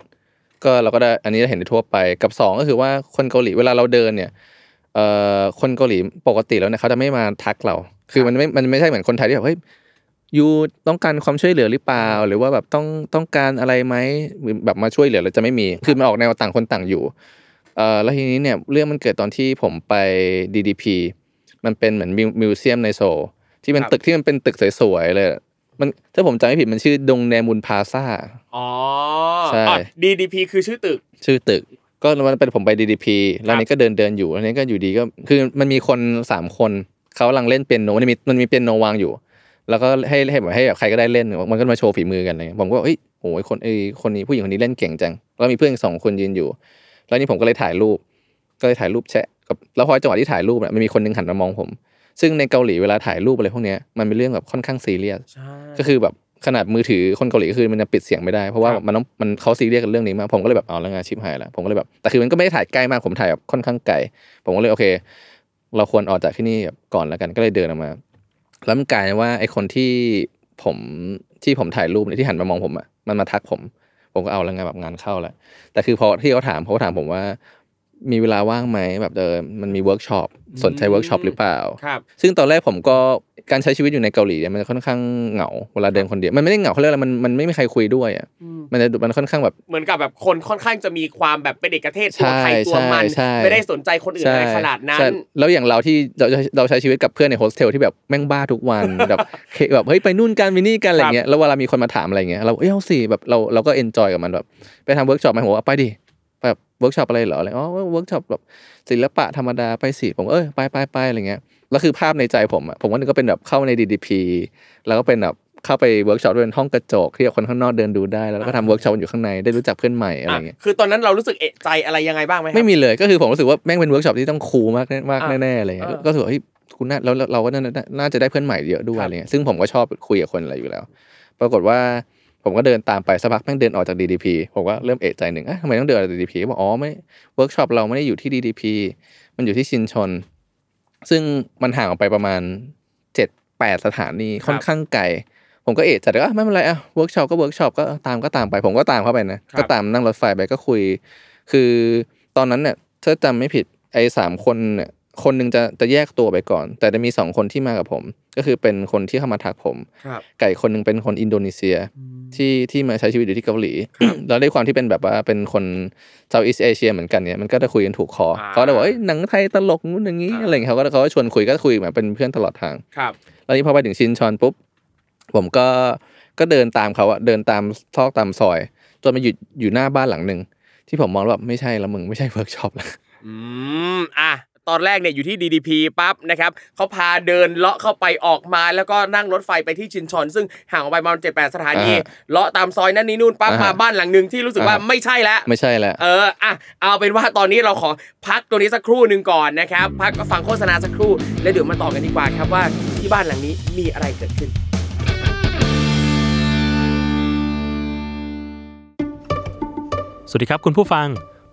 ก็เราก็ได้อันนี้เราเห็นได้ทั่วไปกับสองก็คือว่าคนเกาหลีเวลาเราเดินเนี่ย เอ่อคนเกาหลีปกติแล้วเนี่ยเขาจะไม่มาทักเรา คือมันไม่มันไม่ใช่เหมือนคนไทยที่แบบเฮ้ยยูต้องการความช่วยเหลือหรือเปล่า หรือว่าแบบต้องต้องการอะไรไหมหรือแบบมาช่วยเหลือเราจะไม่มี คือมันออกแนวต่างคนต่างอยู่เอ่อแล้วทีนี้เนี่ยเรื่องมันเกิดตอนที่ผมไป DDP มันเป็นเหมือนมิวมิวเซียมในโซลที่เป็นครับตึกที่มันเป็นตึกสวยๆเลยอะมันถ้าผมจำไม่ผิดมันชื่อดงแนมุนพาซาอ๋อใช่อ๋อ DDP คือชื่อตึก ชื่อตึก ก็มันเป็นผมไป DDP แล้วนี้ก็เดินเดินอยู่แล้วนี้ก็อยู่ดีก็คือมันมีคนสามคนเขากำลังเล่นเปียโนมันมีมันมีเปียโนวางอยู่ แล้วก็ให้ให้แบบให้แบบใครก็ได้เล่นมันก็มาโชว์ฝีมือกันอะไรเลยผมก็เอ้ยโอ้ยคนเอ้ยคนนี้ผู้หญิงคนนี้เล่นเก่งจังแล้วมีเพื่อนอีกสองคนยืนอยู่ แล้วนี่ผมก็เลยถ่ายรูป ก็เลยถ่ายรูปแชะกับแล้วพอจังหวะที่ถ่ายรูปเนี่ยมันมีคนหนึงหันมามองผม ซึ่งในเกาหลีเวลาถ่ายรูปอะไรพวกเนี้ยมันเป็นเรื่องแบบค่อนข้างซีเรียสใช่ก็คือแบบ ขนาดมือถือคนเกาหลีก็คือมันจะปิดเสียงไม่ได้เพราะว่าครับมันต้องมันเขาซีเรียสกับเรื่องนี้มากผมก็เลยแบบเอาแล้วงานชิปหายแล้วผมก็เลยแบบแต่คือมันก็ไม่ได้ถ่ายใกล้มากผมถ่ายแบบค่อนข้างไกลผมก็เลยโอเค เราควรออกจากที่นี่แบบก่อนแล้วกันก็เลยเดินออกมา แล้วมันกลายเป็นว่าไอคนที่ผมที่ผมถ่ายรูปเนี่ยที่หันมามองผมอะมันมาทักผม ผมก็เอาแล้วไงานแบบงานเข้าแล้วแต่คือพอที่เขาถามเขาก็ถามผมว่า มีเวลาว่างไหมแบบเออมันมีเวิร์กช็อปสนใจเวิร์กช็อปหรือเปล่าครับซึ่งตอนแรกผมก็การใช้ชีวิตอยู่ในเกาหลีเนี่ยมันจะค่อนข้างเหงาเวลาเดินคนเดียวมันไม่ได้เหงาเขาเรียกอะไรมันมันไม่มีใครคุยด้วยอะมันจะมันค่อนข้างแบบเหมือนกับแบบคนค่อนข้างจะมีความแบบเป็นเอกเทศตัวใครใช่ตัวมันใช่ไม่ได้สนใจคนอื่นอะไรขนาดนั้นใช่แล้วอย่างเราที่เราเราใช้ชีวิตกับเพื่อนในโฮสเทลที่แบบแม่งบ้าทุกวันแบบเคแบบเฮ้ยไปนู่นกันไปนี่กันอะไรเงี้ยแล้วเวลามีคนมาถามอะไรเงี้ยเราเอ้ยเอาสิแบบเราเราก็ enjoy กับมันแบบไปทำเวิร์กช็อปไหมผมว่าไปดิแบบ เวิร์กช็อปอะไรเหรออะไรอ๋อเวิร์กช็อปแบบศิลปะธรรมดาไปสิผมก็เออไปไปไปอะไรเงี้ยแล้วคือภาพในใจผมอะผมว่านึกก็เป็นแบบเข้าใน DDP แล้วก็เป็นแบบเข้าไปเวิร์กช็อปเป็นห้องกระจกที่คนข้างนอกเดินดูได้แล้วก็ทำเวิร์กช็อปอยู่ข้างในได้รู้จักเพื่อนใหม่อะไรอะเงี้ยคือตอนนั้นเรารู้สึกเอะใจอะไรยังไงบ้างไหมครับไม่มีเลยก็คือผมรู้สึกว่าแม่งเป็นเวิร์กช็อปที่ต้อง cool มากแน่มากอ่าแน่ๆอะไรเงี้ยอ่าก็รู้สึกว่าเฮ้ย cool น่าแล้วแล้วเราก็น่าน่าน่าจะได้เพื่อนใหม่เยอะด้วยครับอะไรเงี้ยซึ่งผมก็ชอบคุยกับคนอะไรอยู่แล้ว ปรากฏว่า ผมก็เดินตามไปสักพักแม่งเดินออกจาก DDP ผมก็เริ่มเอะใจหนึ่งอะทำไมต้องเดินออกจาก DDP บอกอ๋อไม่เวิร์กช็อปเราไม่ได้อยู่ที่ DDP มันอยู่ที่ชินชอน ซึ่งมันห่างออกไปประมาณเจ็ดแปดสถานีค่อนข้างไกลผมก็เอะใจแต่ก็อะไม่เป็นไรอะเวิร์กช็อปก็เวิร์กช็อปก็ตามก็ตามไป ผมก็ตามเข้าไปนะครับก็ตามนั่งรถไฟไปก็คุย คือตอนนั้นเนี่ยถ้าจำไม่ผิดไอ้สามคนเนี่ย คนหนึ่งจะจะแยกตัวไปก่อน แต่จะมีสองคนที่มากับผม ก็คือเป็นคนที่เข้ามาทักผมครับไอ้คนหนึ่งเป็นคนอินโดนีเซียที่ที่มาใช้ชีวิตอยู่ที่เกาหลี แล้วด้วยความที่เป็นแบบว่าเป็นคน Southeast Asia เหมือนกันเนี่ยมันก็จะคุยกันถูกคออ่าเขาเลยบอกเอ้ยหนังไทยตลกงู้นอย่างงี้อ่าอะไรอย่างเงี้ยเขาก็เขาก็ชวนคุยก็คุยแบบเป็นเพื่อนตลอดทางครับแล้วนี่พอไปถึงชินชอนปุ๊บผมก็ก็เดินตามเขาอะเดินตามซอกตามซอยจนมาหยุดอยู่หน้าบ้านหลังหนึ่งที่ผมมองแล้วแบบไม่ใช่แล้วมึงไม่ใช่เวิร์กช็อปแล้วอืมอะ ตอนแรกเนี่ยอยู่ที่ DDP ปั๊บนะครับเขาพาเดินเลาะเข้าไปออกมาแล้วก็นั่งรถไฟไปที่ชินชอน ซึ่งห่างออกไปประมาณเจ็ดแปดสถานีอ่าเลาะตามซอยนั่นนี่นู่นปั๊บอ่ามาบ้านหลังหนึ่งที่รู้สึกว่าอ่าไม่ใช่แล้วไม่ใช่แล้วเอออะเอาเป็นว่าตอนนี้เราขอพักตัวนี้สักครู่หนึ่งก่อนนะครับพักฟังโฆษณาสักครู่ แล้วเดี๋ยวมาต่อกันดีกว่าครับว่าที่บ้านหลังนี้มีอะไรเกิดขึ้นสวัสดีครับคุณผู้ฟัง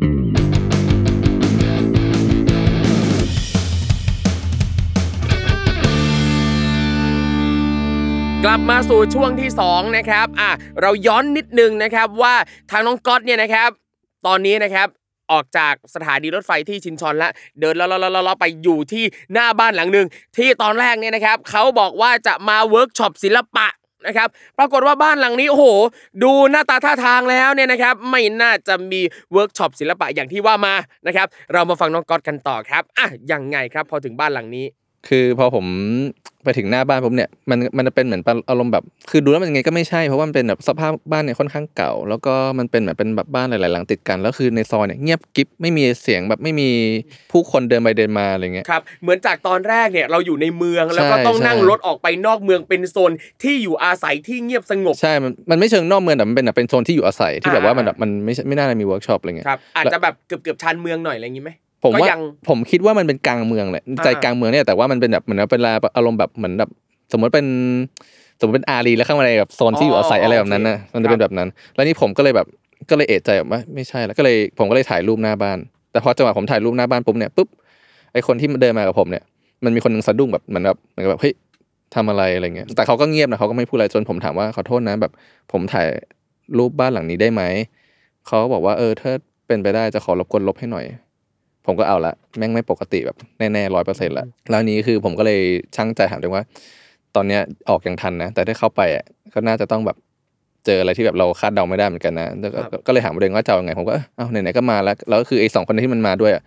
กลับมาสู่ช่วงที่2นะครับอะเราย้อนนิดนึงนะครับว่าทางน้องก๊อตเนี่ยนะครับ ตอนนี้นะครับออกจากสถานีรถไฟที่ชินชอนแล้วเดินแล้วแล้วไปอยู่ที่หน้าบ้านหลังหนึ่งที่ตอนแรกเนี่ยนะครับเขาบอกว่าจะมาเวิร์กช็อปศิลปะ นะครับปรากฏว่าบ้านหลังนี้โอ้โห ดูหน้าตาท่าทางแล้วเนี่ยนะครับไม่น่าจะมีเวิร์กช็อปศิลปะอย่างที่ว่ามานะครับเรามาฟังน้องก๊อตกันต่อครับอะยังไงครับพอถึงบ้านหลังนี้ คือพอผมไปถึงหน้าบ้านผมเนี่ยมันมันจะเป็นเหมือนอารมณ์แบบ คือดูแล้วมันยังไงก็ไม่ใช่เพราะว่ามันเป็นแบบสภาพบ้านเนี่ยค่อนข้างเก่า แล้วก็มันเป็นแบบเป็นแบบบ้านหลายๆหลังติดกันแล้วคือในซอยเนี่ยเงียบกิ๊บไม่มีเสียงแบบไม่มีผู้คนเดินไปเดินมาอะไรเงี้ยครับเหมือนจากตอนแรกเนี่ยเราอยู่ในเมืองแล้วก็ใช่ต้องนั่งใช่รถออกไปนอกเมืองเป็นโซนที่อยู่อาศัยที่เงียบสงบใช่มันมันไม่เชิงนอกเมืองแต่มันเป็นแบบเป็นโซนที่อยู่อาศัยที่แบบว่ามันอ่าแบบมันไม่ใช่ไม่น่าจะมีเวิร์กช็อปอะไรเงี้ยครับอาจจะแบบเกือบเกือบๆชานเมืองหน่อยอะไรอย่างงี้ไหม ผมก็ว่ายังผมคิดว่ามันเป็นกลางเมืองแหละอ่าใจกลางเมืองเนี่ยแต่ว่ามันเป็นแบบเหมือนว่าเป็นลาอารมณ์แบบเหมือนแบบสมมติเป็นสมมติเป็นอารีแล้วเข้ามาในแบบโซนที่อยู่อาศัยอะไรแบบนั้นนะมันจะเป็นแบบนั้น แล้วนี่ผมก็เลยแบบก็เลยเอะใจแบบว่าไม่ใช่แล้วก็เลยผมก็เลยถ่ายรูปหน้าบ้าน แต่พอจังหวะผมถ่ายรูปหน้าบ้านปุ๊บเนี่ยปุ๊บไอคนที่เดินมากับผมเนี่ย มันมีคนหนึงสะดุ้งแบบเหมือนแบบเหมือนกับแบบเฮ้ยทำอะไรอะไรเงี้ยแต่เขาก็เงียบนะเขาก็ไม่พูดอะไรจนผมถามว่าขอโทษนะแบบ ผมถ่ายรูปบ้านหลังนี้ได้ไหมเขาก็บอกว่าเออถ้าเป็นไปได้จะขอรบกวนลบให้หน่อย ผมก็เอาละแม่งไม่ปกติแบบแน่ๆร้อยเปอร์เซ็นต์ละแล้วนี้คือผมก็เลยช่างใจถามตัวเองว่า ตอนเนี้ยออกยังทันนะ แต่ถ้าเข้าไปอะก็น่าจะต้องแบบเจออะไรที่แบบเราคาดเดาไม่ได้เหมือนกันนะแล้วก็ครับก็เลยถามตัวเองว่าจะเอายังไงผมก็เอ้าเอาไหนๆก็มาแล้วแล้วก็คือไอ้สองคนที่มันมาด้วยอะ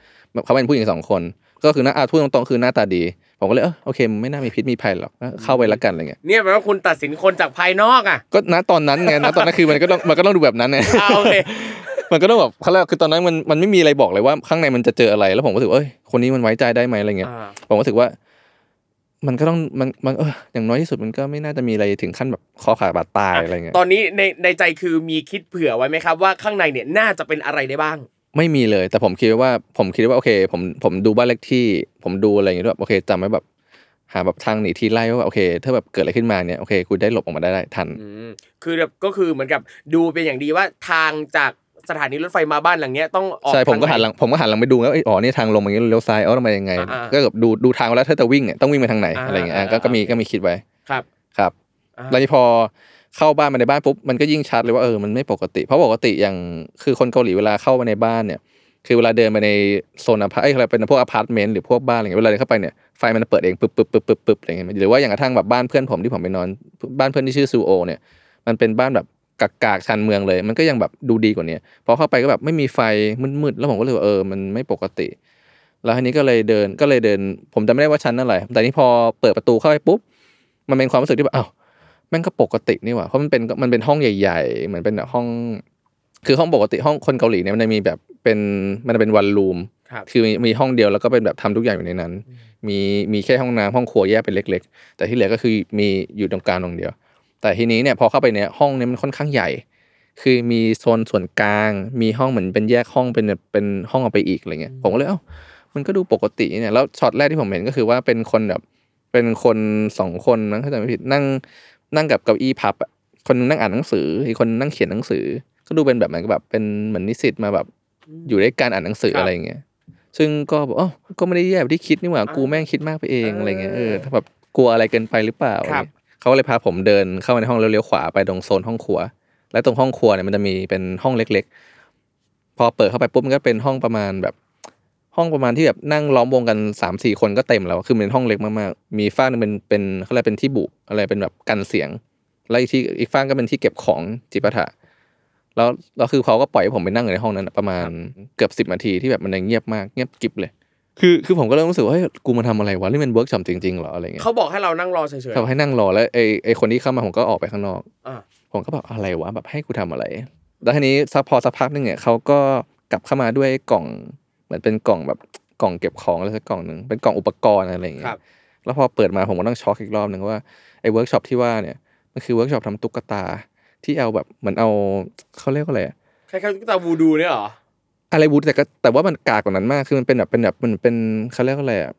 เขาเป็นผู้หญิงสองคน ก็คือหน้าอาพูดตรงๆคือหน้าตาดี ผมก็เลยเออโอเคไม่น่ามีพิษมีภัยหรอกก็เข้าไปละกันอะไรเงี้ยเนี่ยแปลว่าคุณตัดสินคนจากภายนอกอะก็ณตอนนั้นไงณตอนนั้นคือมันก็ต้องมันก็ต้องดูแบบนั้นไงอ่าโอเค มันก็ต้องแบบเขาเรียกว่าคือตอนนั้นมันมันไม่มีอะไรบอกเลยว่าข้างในมันจะเจออะไร แล้วผมก็รู้สึกว่าเอ้ยคนนี้มันไว้ใจได้ไหมอะไรเงี้ยอ่าผมก็รู้สึกว่า มันก็ต้องมันมันเอออย่างน้อยที่สุดมันก็ไม่น่าจะมีอะไรถึงขั้นแบบคอขาดบาดตายอะไรเงี้ยตอนนี้ในในใจคือมีคิดเผื่อไว้ไหมครับ ว่าข้างในเนี่ยน่าจะเป็นอะไรได้บ้าง ไม่มีเลย แต่ผมคิดว่าผมคิดว่าโอเค ผมผมดูบ้านเลขที่ ผมดูอะไรอย่างเงี้ยด้วยโอเคจำไว้แบบหาแบบทางหนีทีไล่ว่าโอเคถ้าแบบเกิดอะไรขึ้นมาเนี่ยโอเคคุณได้หลบออกมาได้ได้ทันอืมคือแบบก็คือเหมือนกับดูเป็นอย่างดีว่าทางจาก สถานีรถไฟมาบ้านหลังเนี้ยต้องออกใช่ผมก็ทาหันหลังผมก็หันหลังไปดูแล้วเอ้ยอ๋อนี่ทางลงอย่างงี้เลี้ยวซ้ายเอ้าทำไมยังไงอ่าๆก็แบบดูดูทางไว้แล้วถ้าจะวิ่งเนี่ยต้องวิ่งไปทางไหนอ่าอะไรอย่างเงี้ยอะอ่าก็ก็มีโอเคก็มีคิดไว้ครับครับอ่าแล้วนี่พอเข้าบ้านมาในบ้านปุ๊บมันก็ยิ่งชัดเลยว่าเออมันไม่ปกติ เพราะปกติอย่างคือคนเกาหลีเวลาเข้ามาในบ้านเนี่ย คือเวลาเดินไปในโซนอพาร์ตเอ้ยอะไรเป็นพวกอพาร์ตเมนต์หรือพวกบ้านอะไรเงี้ยเวลาเดินเข้าไปเนี่ยไฟมันเปิดเองปึ๊บปึ๊บปึ๊บปึ๊บปึ๊บอะไรเงี้ยหรือว่าอย่างกระทั่งแบบบ้านเพื่อนผมที่ผมไปนอน บ้านเพื่อนที่ชื่อซูโอเนี่ยมันเป็นบ้านแบบ กากากๆชานเมืองเลย มันก็ยังแบบดูดีกว่านี้พอเข้าไปก็แบบไม่มีไฟมืดๆแล้วผมก็เลยว่าเออมันไม่ปกติ แล้วทีนี้ก็เลยเดินก็เลยเดิน ผมจำไม่ได้ว่าชั้นอะไรแต่นี่พอเปิดประตูเข้าไปปุ๊บมันเป็นความรู้สึกที่แบบอ้าวแม่งก็ปกตินี่หว่าเพราะมันเป็นมันเป็นห้องใหญ่ ๆ เหมือนเป็นแบบห้อง คือห้องปกติห้องคนเกาหลีเนี่ยมันจะมีแบบเป็นมันจะเป็นวันรูมครับคือมีมีห้องเดียวแล้วก็เป็นแบบทำทุกอย่างอยู่ในนั้น มีมีแค่ห้องน้ำห้องครัวแยกเป็นเล็ก ๆ แต่ที่เหลือก็คือมีอยู่ตรงกลางตรงเดียว แต่ทีนี้เนี่ยพอเข้าไปเนี่ยห้องเนี่ยมันค่อนข้างใหญ่ คือมีโซนส่วนกลาง มีห้องเหมือนเป็นแยกห้องเป็นแบบเป็นห้องออกไปอีกอะไรเงี้ยผมก็เลยเอ้ามันก็ดูปกติเนี่ยแล้วช็อตแรกที่ผมเห็นก็คือว่าเป็นคนแบบเป็นคนสองคนนะถ้าจำไม่ผิดนั่งนั่งกับเก้าอี้พับอะคนนึงนั่งอ่านหนังสืออีกคนนั่งเขียนหนังสือ ก็ดูเป็นแบบเหมือนกับแบบเป็นเหมือนนิสิตมาแบบอยู่ด้วยการอ่านหนังสือครับอะไรเงี้ยซึ่งก็บอกอ๋อก็ไม่ได้แย่แบบที่คิดนี่หว่ากูแม่งคิดมากไปเองเออออะไรเงี้ยเออถ้าแบบกลัวอะไรเกินไปหรือเปล่าครับ เขาก็เลยพาผมเดินเข้ามาในห้องแล้วเลี้ยวขวาไปตรงโซนห้องครัว และตรงห้องครัวเนี่ยมันจะมีเป็นห้องเล็ก ๆ พอเปิดเข้าไปปุ๊บมันก็เป็นห้องประมาณแบบ ห้องประมาณที่แบบนั่งล้อมวงกันสามสี่คนก็เต็มแล้วคือมันเป็นห้องเล็กมากๆมีฝาหนึ่งเป็นเป็นเขาเรียกเป็นที่บุอะไรเป็นแบบกันเสียงแล้วอีกที่อีกฝาก็เป็นที่เก็บของจิปาถะแล้วแล้วคือเขาก็ปล่อยให้ผมไปนั่งอยู่ในห้องนั้นนะประมาณเกือบสิบนาทีที่แบบมันยังเงียบมากเงียบกริบเลย คือคือผมก็เริ่มรู้สึกว่าเฮ้ยกูมาทำอะไรวะนี่มันเวิร์กช็อปจริงๆเหรออะไรเงี้ยเขาบอกให้เรานั่งรอเฉยเขาให้นั่งรอแล้วไอ้ไอ้คนที่เข้ามาผมก็ออกไปข้างนอกๆอ่าผมก็แบบอะไรวะแบบให้กูทำอะไร แล้วทีนี้สักพอสักพักหนึ่งเนี่ยเขาก็กลับเข้ามาด้วยกล่องเหมือนเป็นกล่องแบบกล่องเก็บของอะไรสักกล่องหนึ่งเป็นกล่องอุปกรณ์อะไรอย่างเงี้ครับแล้วพอเปิดมาผมก็ต้องช็อกอีกรอบหนึ่งว่าไอ้เวิร์กช็อปที่ว่าเนี่ยมันคือเวิร์กช็อปทำตุ๊กตาที่เอาแบบเหมือนเอาเขาเรียกว่าอะไรอะคล้ายๆตุ๊กตาวูดูเนี่ยเหรอ อะไรวูดูแต่ก็แต่ว่ามันกากกว่านั้นมากคือมันเป็นแบบเป็นแบบมันเป็นเขาเรียกว่าอะไรอะ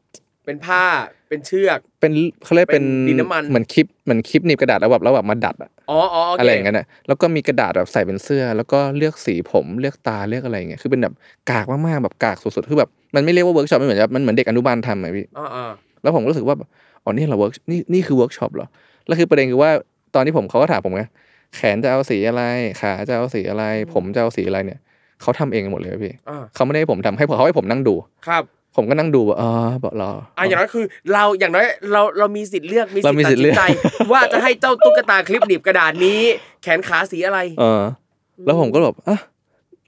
เป็นผ้าเป็นเชือก เป็นเขาเรียกเป็นเป็นดินน้ำมันเหมือนคลิปเหมือนคลิปหนีบกระดาษแล้วแบบแล้วแบบมาดัดอะอ๋ออ๋อโอเคอะไรอย่างเงี้ยนะแล้วก็มีกระดาษแบบใส่เป็นเสื้อ แล้วก็เลือกสีผมเลือกตาเลือกอะไรอย่างเงี้ยคือเป็นแบบกากมากๆแบบกากสุดๆคือแบบมันไม่เรียกว่าเวิร์กช็อปมันเหมือนแบบมันเหมือนเด็กอนุบาลทำอะพี่อ่าอ่าแล้วผมก็รู้สึกว่าอ๋อนี่เหรอเวิร์กนี่นี่คือเวิร์กช็อปเหรอแล้วคือประเด็นคือว่าตอนที่ผมเขาก็ถามผมไงแขนจะเอาสีอะไรขาจะเอาสีอะไร ผมจะเอาสีอะไรเนี่ย เขาทำเองหมดเลยพี่อ่าเขาไม่ได้ให้ผมทำให้เขาให้ผมนั่งดูครับ ผมก็นั่งดูว่าอ๋อบอกรออะอย่างน้อยคือ เราอย่างน้อยเราเรามีสิทธิ์เลือกมีสิทเรามีธิ์สิตัทธิ์เลือกเรามีสิทธิ์ตัดสิอกนใจว่าจะให้เจ้าตุ๊กตาคลิปหนีบกระดาษนี้ แขนขาสีอะไร เออ แล้วผมก็แบบอะ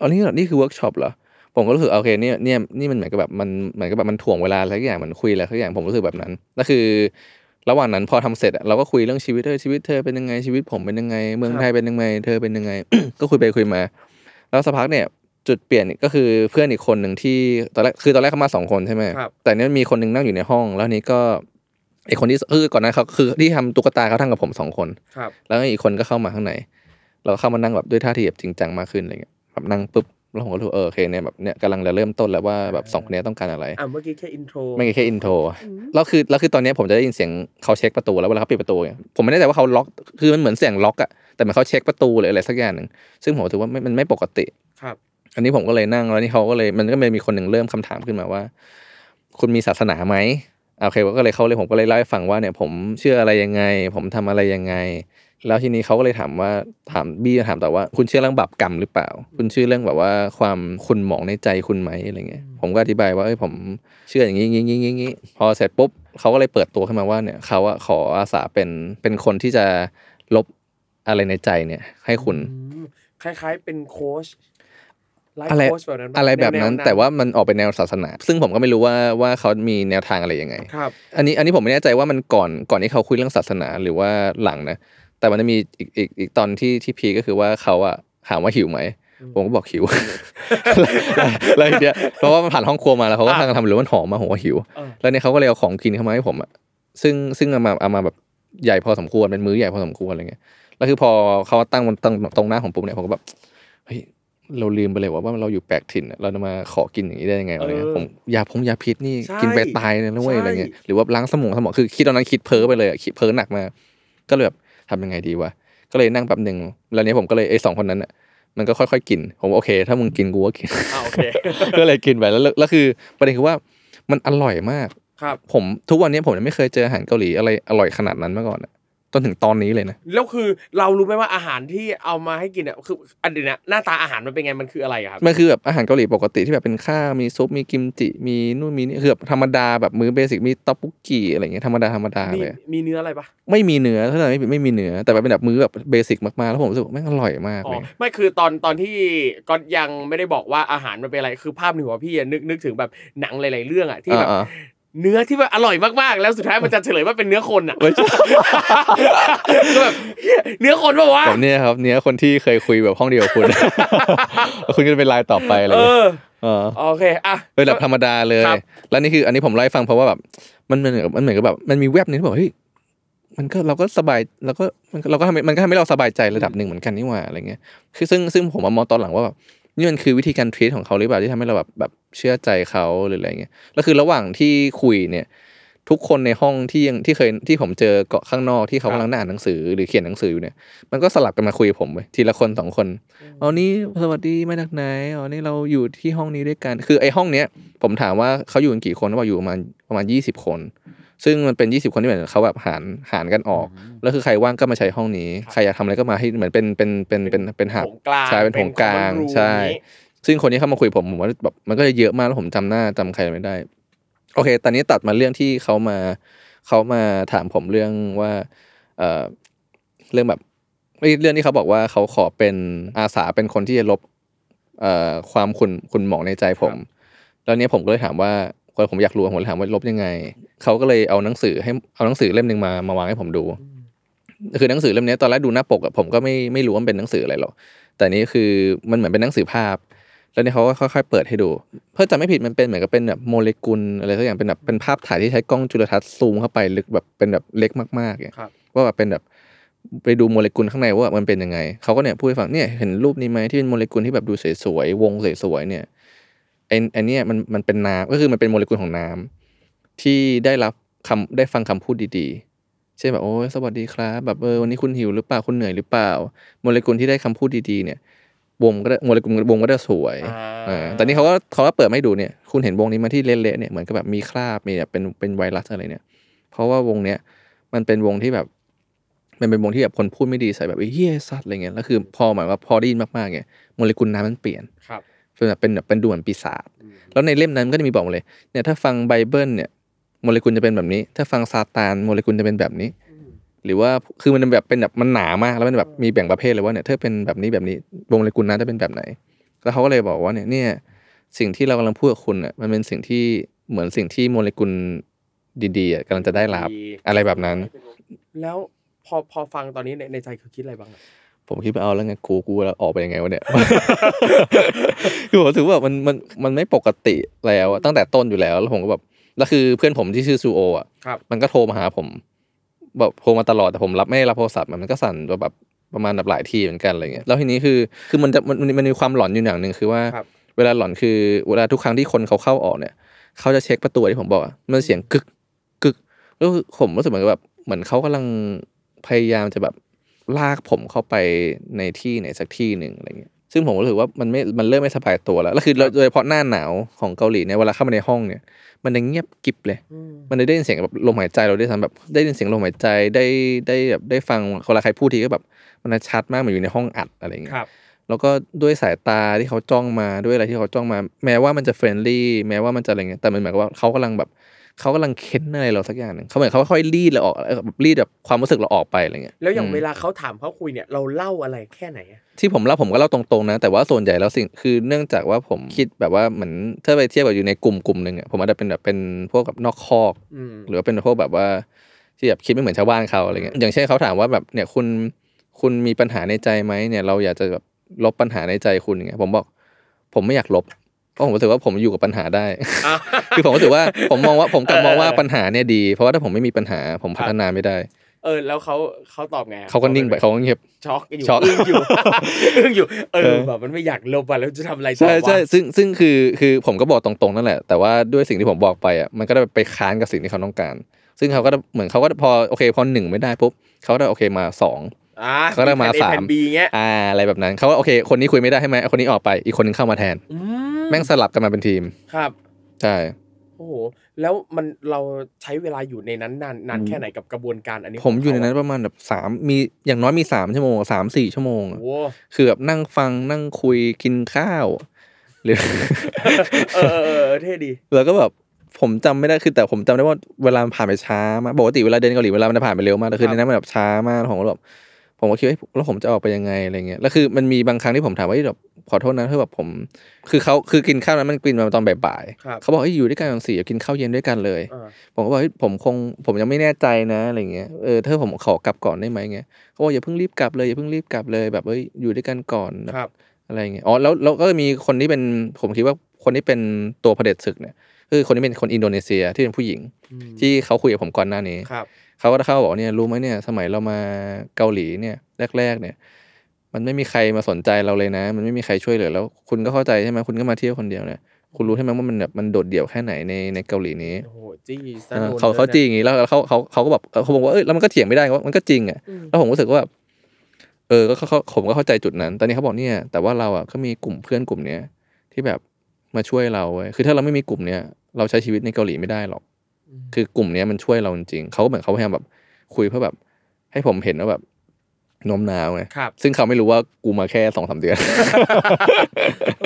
อันนี้เหรอนี่คือเวิร์กช็อปเหรอผมก็รู้สึกโอเคเนี่ยเนี่ยนี่มันเหมือนกับแบบมันเหมือนกับแบบมันถ่วงเวลาอะไรสักอย่างเหมือนคุยอะไรสักอย่างผมรู้สึกแบบนั้นแล้วคือ ระหว่างนั้นพอทำเสร็จอะเราก็คุยเรื่องชีวิตเธอชีวิตเธอเป็นยังไงชีวิตผมเป็นยังไง เมืองไทยเป็นยังไงเธอเป็นยังไง ก็คุยไปคุยมา แล้วสักพักเนี่ย จุดเปลี่ยนก็คือเพื่อนอีกคนหนึ่งที่ตอนแรกคือตอนแรกเขามาสองคนใช่ไหมครับแต่เนี่ยมีคนหนึ่งนั่งอยู่ในห้อง แล้วนี้ก็ไอ้คนที่คือก่อนนั้นเขาคือที่ทำตุ๊กตาเขาทำกับผมสองคนครับแล้วอีกคนก็เข้ามาข้างในแล้วก็เข้ามานั่งแบบด้วยท่าทีแบบจริงจังมากขึ้นอะไรเงี้ยแบบนั่งปุ๊บแล้วผมก็รู้เออโอเคเนี่ยแบบเนี่ยกำลังจะเริ่มต้นแล้วว่าแบบสองคนเนี้ยต้องการอะไรอะเมื่อกี้แค่ intro ไม่ใช่แค่ intro แล้วคือแล้วคือตอนเนี้ยผมจะได้ยินเสียงเขาเช็คประตูแล้วเวลาเขาปิดประตูเนี่ยผมไม่แน่ใจว่าเขาล็อกคือมันเหมือนเสียงล็อกอะแต่เหมือนเขาเช็คประตูหรืออะไรสักอย่างหนึ่งซึ่งผมถือว่าไม่มันไม่ปกติครับ อันนี้ผมก็เลยนั่งแล้วนี่เขาก็เลยมันก็เลยมีคนหนึ่งเริ่มคำถามขึ้นมาว่า คุณมีศาสนาไหมอะโอเคก็เลยเขาเลยผมก็เลยเล่าให้ฟังว่าเนี่ยผมเชื่ออะไรยังไง ผมทำอะไรยังไง แล้วทีนี้เขาก็เลยถามว่าถามบี้ถามต่อว่า คุณเชื่อเรื่องบาปกรรมหรือเปล่า คุณเชื่อเรื่องแบบว่าความคุณหมองในใจคุณไหมอะไรเงี้ยผมก็อธิบายว่าเอ้ยผมเชื่ออย่างนี้อย่างนี้อย่างนี้พอเสร็จปุ๊บเขาก็เลยเปิดตัวขึ้นมาว่าเนี่ยเขาอะขออาสาเป็นเป็นคนที่จะลบอะไรในใจเนี่ย ให้คุณอืมคล้ายๆเป็นโค้ชไลฟ์ อะไรโค้ชแบบนั้นปอะไรแบบนั้นแวๆแต่ว่ามันออกเป็นแนวศาสนา ซึ่งผมก็ไม่รู้ว่าว่าเขามีแนวทางอะไรยังไงครับอันนี้อันนี้ผมไม่แน่ใจว่ามันก่อนก่อนที่เขาคุยเรื่องศาสนาหรือว่าหลังนะแต่มันจะมีอีกอีกอีกตอนที่ที่พีคก็คือว่าเขาอะถามว่าหิวไหมผมก็บอกหิวแล้วแล้วทีเนี้ยเพราะว่ามันผ่านห้องครัวมาแล้วเขาก็อะทางทำหรือมันหอมมาผมก็หิวเออแล้วเนี่ยเขาก็เลยเอาของกินเข้ามาให้ผมอะซึ่งซึ่งเอามาเอามาแบบใหญ่พอสมควรเป็นมื้อใหญ่พอสมควรอะไรเงี้ยแล้วคือพอเขาตั้งมันตั้งตรงหน้าของปุ๊บเนี่ยผมก็แบบเฮ้ย เราลืมไปเลยว่าว่าเราอยู่แปลกถิ่นอะเราจะมาขอกินอย่างนี้ได้ยังไงอะไรเงี้ยเออผมยาพงยาพิษนี่ใช่กินไปตายเลยนะเว้ยใช่อะไรเงี้ยหรือว่าล้างสมองสมองคือคิดตอนนั้นคิดเพ้อไปเลยอะคิดเพ้อหนักมากก็เลยแบบทำยังไงดีวะก็เลยนั่งแป๊บหนึ่งแล้วเนี้ยผมก็เลยไอ้สองคนนั้นอะมันก็ค่อยๆกิน ผมว่าโอเค ถ้ามึงกินกูก็กินอ่าโอเคก็เลยกินไปแล้วแล้วแล้วคือประเด็นคือว่ามันอร่อยมากครับ ผมทุกวันนี้ผมยังไม่เคยเจออาหารเกาหลีอะไรอร่อยขนาดนั้นมาก่อนอะ จนถึงตอนนี้เลยนะแล้วคือเรารู้ไหมว่าอาหารที่เอามาให้กินอะคืออันเดียวนะหน้าตาอาหารมันเป็นไงมันคืออะไรอะครับมันคือแบบอาหารเกาหลีปกติที่แบบเป็นข้าวมีซุปมีกิมจิมีนู่นมีนี่คือแบบธรรมดาแบบมื้อเบสิกมีต๊อกบุกกี้อะไรเงี้ยธรรมดาธรรมดามีเลยมีเนื้ออะไรปะไม่มีเนื้อถ้าเราไม่ผิดไม่มีเนื้อแต่ว่าเป็นแบบมื้อแบบเบสิกมากๆแล้วผมรู้สึกว่าแม่งอร่อยมากอ๋เลอยไม่คือตอนตอนที่ก็ยังไม่ได้บอกว่าอาหารมันเป็นอะไรคือภาพในหัวพี่อะนึกนึกถึงแบบหนังหลาย ๆ เรื่องอะที่แบบอ่า เนื้อที่แบบอร่อยมากๆ แล้วสุดท้ายมันจะเฉลยว่าเป็นเนื้อคนอะไม่ใช่ก็แบบเหี้ยเนื้อคนปะวะแบบเนี้ยครับเนี้ยคนที่เคยคุยแบบห้องเดียวกับคุณแล้วคุณก็จะเป็นไลน์ต่อไปอะไรเอเงี้ยอเออโอเคอะเป็นแบบธรรมดาเลยครับแล้วนี่คืออันนี้ผมเล่าให้ฟังเพราะว่าแบบมันเหมือนกับมันเหมือนกับแบบมันมีแวบนึงที่บอกเฮ้ยมันก็เราก็สบายแล้วก็มันก็เราก็ทำให้มันก็ทำให้เราสบายใจระดับหนึ่งเหมือนกันนี่หว่าอะไรเงี้ยคือซึ่งซึ่งผมมามองตอนหลังว่าแบบ นี่มันคือวิธีการทรีตของเขาหรือเปล่าที่ทำให้เราแบบแบบเชื่อใจเขาหรืออะไรเงี้ยแล้วคือระหว่างที่คุยเนี่ย ทุกคนในห้องที่ยังที่เคยที่ผมเจอเกาะข้างนอกที่เขาครับกำลังอ่านหนังสือหรือเขียนหนังสืออยู่เนี่ย มันก็สลับกันมาคุยกับผมไปทีละคนสองคนอ๋อนี่สวัสดีมาจากไหนอ๋อนี่เราอยู่ที่ห้องนี้ด้วยกัน คือไอ้ห้องเนี้ยผมถามว่าเขาอยู่กันกี่คนเขาบอกอยู่ประมาณประมาณยี่สิบคน ซึ่งมันเป็นยี่สิบคนที่เหมือนเขาแบบหารหารกันออก แล้วคือใครว่างก็มาใช้ห้องนี้ ใครอยากทำอะไรก็มาให้เหมือนเป็นเป็นเป็นเป็นเป็นหับโถงกลางใช่เป็นโถงกลางเป็น common room ใช่อย่างนี้ซึ่งคนนี้เข้ามาคุยผมผมว่าแบบมันก็จะเยอะมากแล้วผมจำหน้าจำใครไม่ได้ โอเค ตอนนี้ตัดมาเรื่องที่เขามาเขามาถามผมเรื่องว่า เอ่อเรื่องแบบเอ้ยเรื่องที่เขาบอกว่าเขาขอเป็นอาสาเป็นคนที่จะลบเอ่อความขุ่นขุ่นหมองในใจผม แล้วเนี้ยผมก็เลยถามว่า คนผมอยากรู้ผมเลยถามว่าลบยังไง เขาก็เลยเอาหนังสือให้เอาหนังสือเล่มหนึ่งมามาวางให้ผมดู คือหนังสือเล่มเนี้ยตอนแรกดูหน้าปกอะผมก็ไม่ไม่รู้ว่ามันเป็นหนังสืออะไรหรอก แต่นี่คือมันเหมือนเป็นหนังสือภาพ แล้วเนี่ยเขาก็ค่อยๆเปิดให้ดู เพื่อจะไม่ผิดมันเป็นเหมือนกับเป็นแบบโมเลกุลอะไรสักอย่างเป็นแบบเป็นภาพถ่ายที่ใช้กล้องจุลทรรศน์ซูมเข้าไปลึกแบบเป็นแบบเล็กมากๆเนี่ยครับว่าแบบเป็นแบบไปดูโมเลกุลข้างในว่ามันเป็นยังไง เขาก็เนี่ยพูดให้ฟังเนี่ยเห็นรูปนี้ไหมที่เป็นโมเลกุลที่แบบดูสวยๆวงสวยๆเนี่ยไอ้ไอ้เนี่ยมันมันเป็นน้ำก็คือมันเป็นโมเลกุลของน้ำที่ได้รับคำได้ฟังคำพูดดีๆ เช่นแบบโอ้ยสวัสดีครับ แบบเออวันนี้คุณหิวหรือเปล่าคุณเหนื่อยหรือเปล่า โมเลกุลที่ได้คำพูดดีๆเนี่ยวงก็ได้โมเลกุลวงก็ได้สวยอ่าอ่าแต่นี่เขาก็เขาก็เปิดไม่ดูเนี่ย คุณเห็นวงนี้มาที่เละๆเนี่ยเหมือนกับแบบมีคราบมีแบบเป็นเป็นไวรัสอะไรเนี่ย เพราะว่าวงเนี้ยมันเป็นวงที่แบบมันเป็นวงที่แบบคนพูดไม่ดีใส่แบบไอ้เฮียสัตว์อะไรเงี้ยแล้วคือพอหมายว่าพอได้ยินมากๆเนี่ยโมเลกุลน้ำมันเปลี่ยนครับ เป็นแบบเป็นแบบเป็นดูเหมือนปีศาจแล้วในเล่มนั้นก็จะมีบอกมาเลยเนี่ยถ้าฟังไบเบิลเนี่ยโมเลกุลจะเป็นแบบนี้ ถ้าฟังซาตานโมเลกุลจะเป็นแบบนี้ หรือว่าคือมันแบบเป็นแบบมันหนามากแล้วมันแบบมีแบ่งประเภทเลยว่าเนี่ยถ้าเป็นแบบนี้แบบนี้วงโมเลกุลนั้นจะเป็นแบบไหน แล้วเขาก็เลยบอกว่าเนี่ยเนี่ยสิ่งที่เรากำลังพูดกับคุณอะมันเป็นสิ่งที่เหมือนสิ่งที่โมเลกุลดีๆอะกำลังจะได้รับดีอะไรแบบนั้น แล้วพอพอฟังตอนนี้ในในใจคือคิดอะไรบ้างอะ ผมคิดว่าเอาแล้วไงกูกูแล้วออกไปยังไงวะเนี่ยคือผมรู้สึกว่ามันมันมันไม่ปกติแล้วอะตั้งแต่ต้นอยู่แล้วแล้วผมก็แบบแล้วคือเพื่อนผมที่ชื่อซูโออะครับมันก็โทรมาหาผมแบบโทรมาตลอดแต่ผมรับไม่ได้รับโทรศัพท์มันก็สั่นแบบประมาณแบบหลายทีเหมือนกันอะไรเงี้ยแล้วทีนี้คือคือมันจะมันมันมันมีความหลอนอยู่อย่างหนึ่งคือว่าครับเวลาหลอนคือเวลาทุกครั้งที่คนเขาเข้าออกเนี่ย เขาจะเช็คประตูที่ผมบอกอะมันเสียงกึกกึกแล้วคือผมรู้สึกเหมือนกับแบบเหมือนเขากำลังพยายามจะแบบ ลากผมเข้าไปในที่ไหนสักที่หนึ่งอะไรเงี้ยซึ่งผมรู้สึกว่ามันไม่มันเริ่มไม่สบายตัวแล้วแล้วคือโดยเฉพาะหน้าหนาวของเกาหลีเนี่ยเวลาเข้ามาในห้องเนี่ย มันจะเงียบกริบเลย มันได้ยินเสียงแบบลมหายใจเราได้ทำแบบได้ยินเสียงลมหายใจได้ได้แบบได้ฟังเวลาใครพูดทีก็แบบมันจะชัดมากเหมือนอยู่ในห้องอัดอะไรเงี้ยครับแล้วก็ด้วยสายตาที่เขาจ้องมาด้วยอะไรที่เขาจ้องมา แม้ว่ามันจะเฟรนลี่แม้ว่ามันจะอะไรเงี้ยแต่มันหมายความว่าเขากำลังแบบ เขากำลังเค้นอะไรเราสักอย่างหนึ่งเขาเหมือนเขาค่อยๆรีดเราออกเออแบบรีดแบบความรู้สึกเราออกไปอะไรเงี้ยแล้วอย่างมเวลาเขาถามเขาคุยเนี่ยเราเล่าอะไรแค่ไหนอะที่ผมเล่าผมก็เล่าตรงๆนะ แต่ว่าส่วนใหญ่แล้วสิ่งคือเนื่องจากว่าผมคิดแบบว่าเหมือนถ้าไปเทียบกับอยู่ในกลุ่มกลุ่มหนึ่งอะผมอาจจะเป็นแบบเป็นพวกแบบนอกคอกอืมหรือว่าเป็นพวกแบบว่าที่แบบคิดไม่เหมือนชาวบ้านเขาอะไรเงี้ยอย่างเช่นเขาถามว่าแบบเนี่ยคุณคุณมีปัญหาในใจไหมเนี่ย เราอยากจะแบบลบปัญหาในใจคุณอย่างเงี้ยผมบอก ผมไม่อยากลบ เพราะผมรู้สึกว่าผมอยู่กับปัญหาได้อะคือผมรู้สึกว่าผมมองว่าผมกลับมองว่าเออปัญหาเนี่ยดี เพราะว่าถ้าผมไม่มีปัญหาผมพัฒนาไม่ได้ เออ แล้วเขาเขาตอบไงอะเขาก็นิ่งไปเขาก็เงียบช็อกอยู่ช็อกอึ้งอยู่อึ้งอยู่เอเอออแบบมันไม่อยากลบอะแล้วจะทำอะไรต่อใช่วะใช่ซึ่งซึ่งคือคือผมก็บอกตรงๆนั่นแหละ แต่ว่าด้วยสิ่งที่ผมบอกไปอะมันก็ได้ไปค้านกับสิ่งที่เขาต้องการ ซึ่งเขาก็ได้เหมือนเขาก็พอโอเคพอหนึ่งไม่ได้ปุ๊บเขาได้โอเคมาสองอะเขาได้มาแผ่น A สามแผ่นบีเงี้ยอ่าอะไรแบบนั้นเขาว่าโอเค คนนี้คุยไม่ได้ใช่ไหมเอาคนนี้ออกไปอีกคนนึงเข้ามาแทนอืแม่งสลับกันมาเป็นทีม ครับ ใช่ โอ้โห แล้วมันเราใช้เวลาอยู่ในนั้นนานนานแค่ไหนกับกระบวนการอันนี้ผมอยู่ในขงนั้เขานประมาณแบบสามมีอย่างน้อยมีสามชั่วโมงสามสี่ชั่วโมงอะอะโอ้โหคือแบบนั่งฟังนั่งคุยกินข้าวหรือเออเออเออเท่ดี แล้วก็แบบผมจำไม่ได้คือแต่ผมจำได้ว่าเวลามันผ่านไปช้ามากปกติเวลาเดินเกาหลีเวลามันจะผ่านไปเร็วมากแต่คือครับในนั้นมันแบบช้ามากผมก็แบบ ผมก็คิดว่าเฮ้ยแล้วผมจะออกไปยังไงอะไรเงี้ยแล้วคือมันมีบางครั้งที่ผมถามว่าเฮ้ยแบบขอโทษนะคือแบบผม คือเขาคือกินข้าวนั้นมันกินมาตอนบ่ายครับๆเขาบอกเฮ้ยอยู่ด้วยกันสี่กินข้าวเย็นด้วยกันเลยอ่าผมก็บอกเฮ้ยผมคงผมยังไม่แน่ใจนะอะไรเงี้ยเออถ้าผมขอกลับก่อนได้ไหมเงี้ยเขาบอกอย่าเพิ่งรีบกลับเลยอย่าเพิ่งรีบกลับเลยแบบเอ้ยอยู่ด้วยกันก่อนแบบครับอะไรเงี้ยอ๋อแล้วแล้วก็มีคนที่เป็นผมคิดว่าคนที่เป็นตัวเผด็จศึกเนี่ยคือคนที่เป็นคนอินโดนีเซียที่เป็นผู้หญิงอืมที่เขาคุยกับผมก่อนหน้านี้ครับ เขาก็เข้ามาบอกเนี่ยรู้ไหมเนี่ยสมัยเรามาเกาหลีเนี่ยแรก ๆ เนี่ย มันไม่มีใครมาสนใจเราเลยนะ มันไม่มีใครช่วยเหลือแล้วคุณก็เข้าใจใช่ไหมคุณก็มาเที่ยวคนเดียวเนี่ยคุณรู้ใช่ไหมว่ามันแบบมันโดดเดี่ยวแค่ไหนในในเกาหลีนี้โอ้โหจี้สเออนุนเขาเขาลยนะจริงอย่างนี้แล้วเขาเขาเขาก็แบบเขาบอกว่าเอ้ยแล้วมันก็เถียงไม่ได้ว่ามันก็จริงอะอืมแล้วผมรู้สึกว่าแบบเออก็เขาเขาผมก็เข้าใจจุดนั้น ตอนนี้เขาบอกเนี่ย แต่ว่าเราอะก็มีกลุ่มเพื่อนกลุ่มเนี้ยที่แบบมาช่วยเราเว้ยคือถ้าเราไม่มีกลุ่มเนี้ยเราใช้ชีวิตในเกาหลีไม่ได้หรอก คือกลุ่มเนี้ยมันช่วยเราจริงๆเขาก็เหมือนเขาพยายามแบบคุยเพื่อแบบ ให้ผมเห็นว่าแบบโน้มน้าวไงครับซึ่งเขาไม่รู้ว่ากูมาแค่สองสามเดือน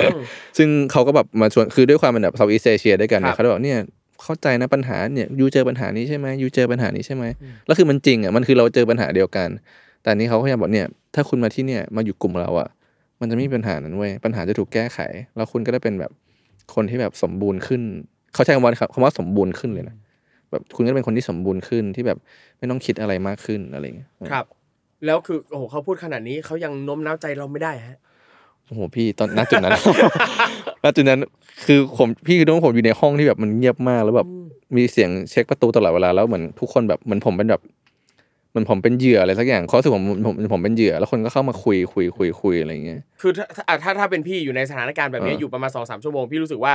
อืมซึ่งเขาก็แบบมาชวนคือด้วยความเป็นแบบ Southeast Asia ด้วยกันครัเนี่ยเขาเลยบอกเนี่ยเข้าใจนะปัญหาเนี่ย you เจอปัญหานี้ใช่ไหม you เจอปัญหานี้ใช่ไหมอืมแล้วคือมันจริงอะมันคือเราเจอปัญหาเดียวกัน แต่อันนี้เขาพยายามบอกเนี่ย ถ้าคุณมาที่เนี่ยมาอยู่กลุ่มเราอะ มันจะไม่มีปัญหานั้นเว้ยปัญหาจะถูกแก้ไข แล้วคุณก็ได้เป็นแบบคนที่แบบสมบูรณ์ขึ้น เขาใช้คำว่าคำว่าสมบูรณ์ขึ้นเลยนะ แบบคุณก็เป็นคนที่สมบูรณ์ขึ้นที่แบบไม่ต้องคิดอะไรมากขึ้นอะไรอย่างเงี้ยครับ แล้วคือโอ้โหเขาพูดขนาดนี้เขายังโน้มน้าวใจเราไม่ได้ฮะโอ้โหพี่ตอนณจุดนั้นณจุดนั้นคือผมพี่คือต้องผมอยู่ในห้องที่แบบมันเงียบมากแล้วแบบมีเสียงเช็คประตูตลอดเวลาแล้วเหมือนทุกคนแบบเหมือนผมเป็นแบบ เหมือนผมเป็นเหยื่ออะไรสักอย่างเขารู้สึกผมผมผมเป็นเหยื่อ แล้วคนก็เข้ามาคุยคุยคุยคุยอะไรอย่างเงี้ยคือถ้าถ้าถ้าถ้าเป็นพี่อยู่ในสถานการณ์แบบนี้เอออยู่ประมาณสองสามชั่วโมงพี่รู้สึกว่า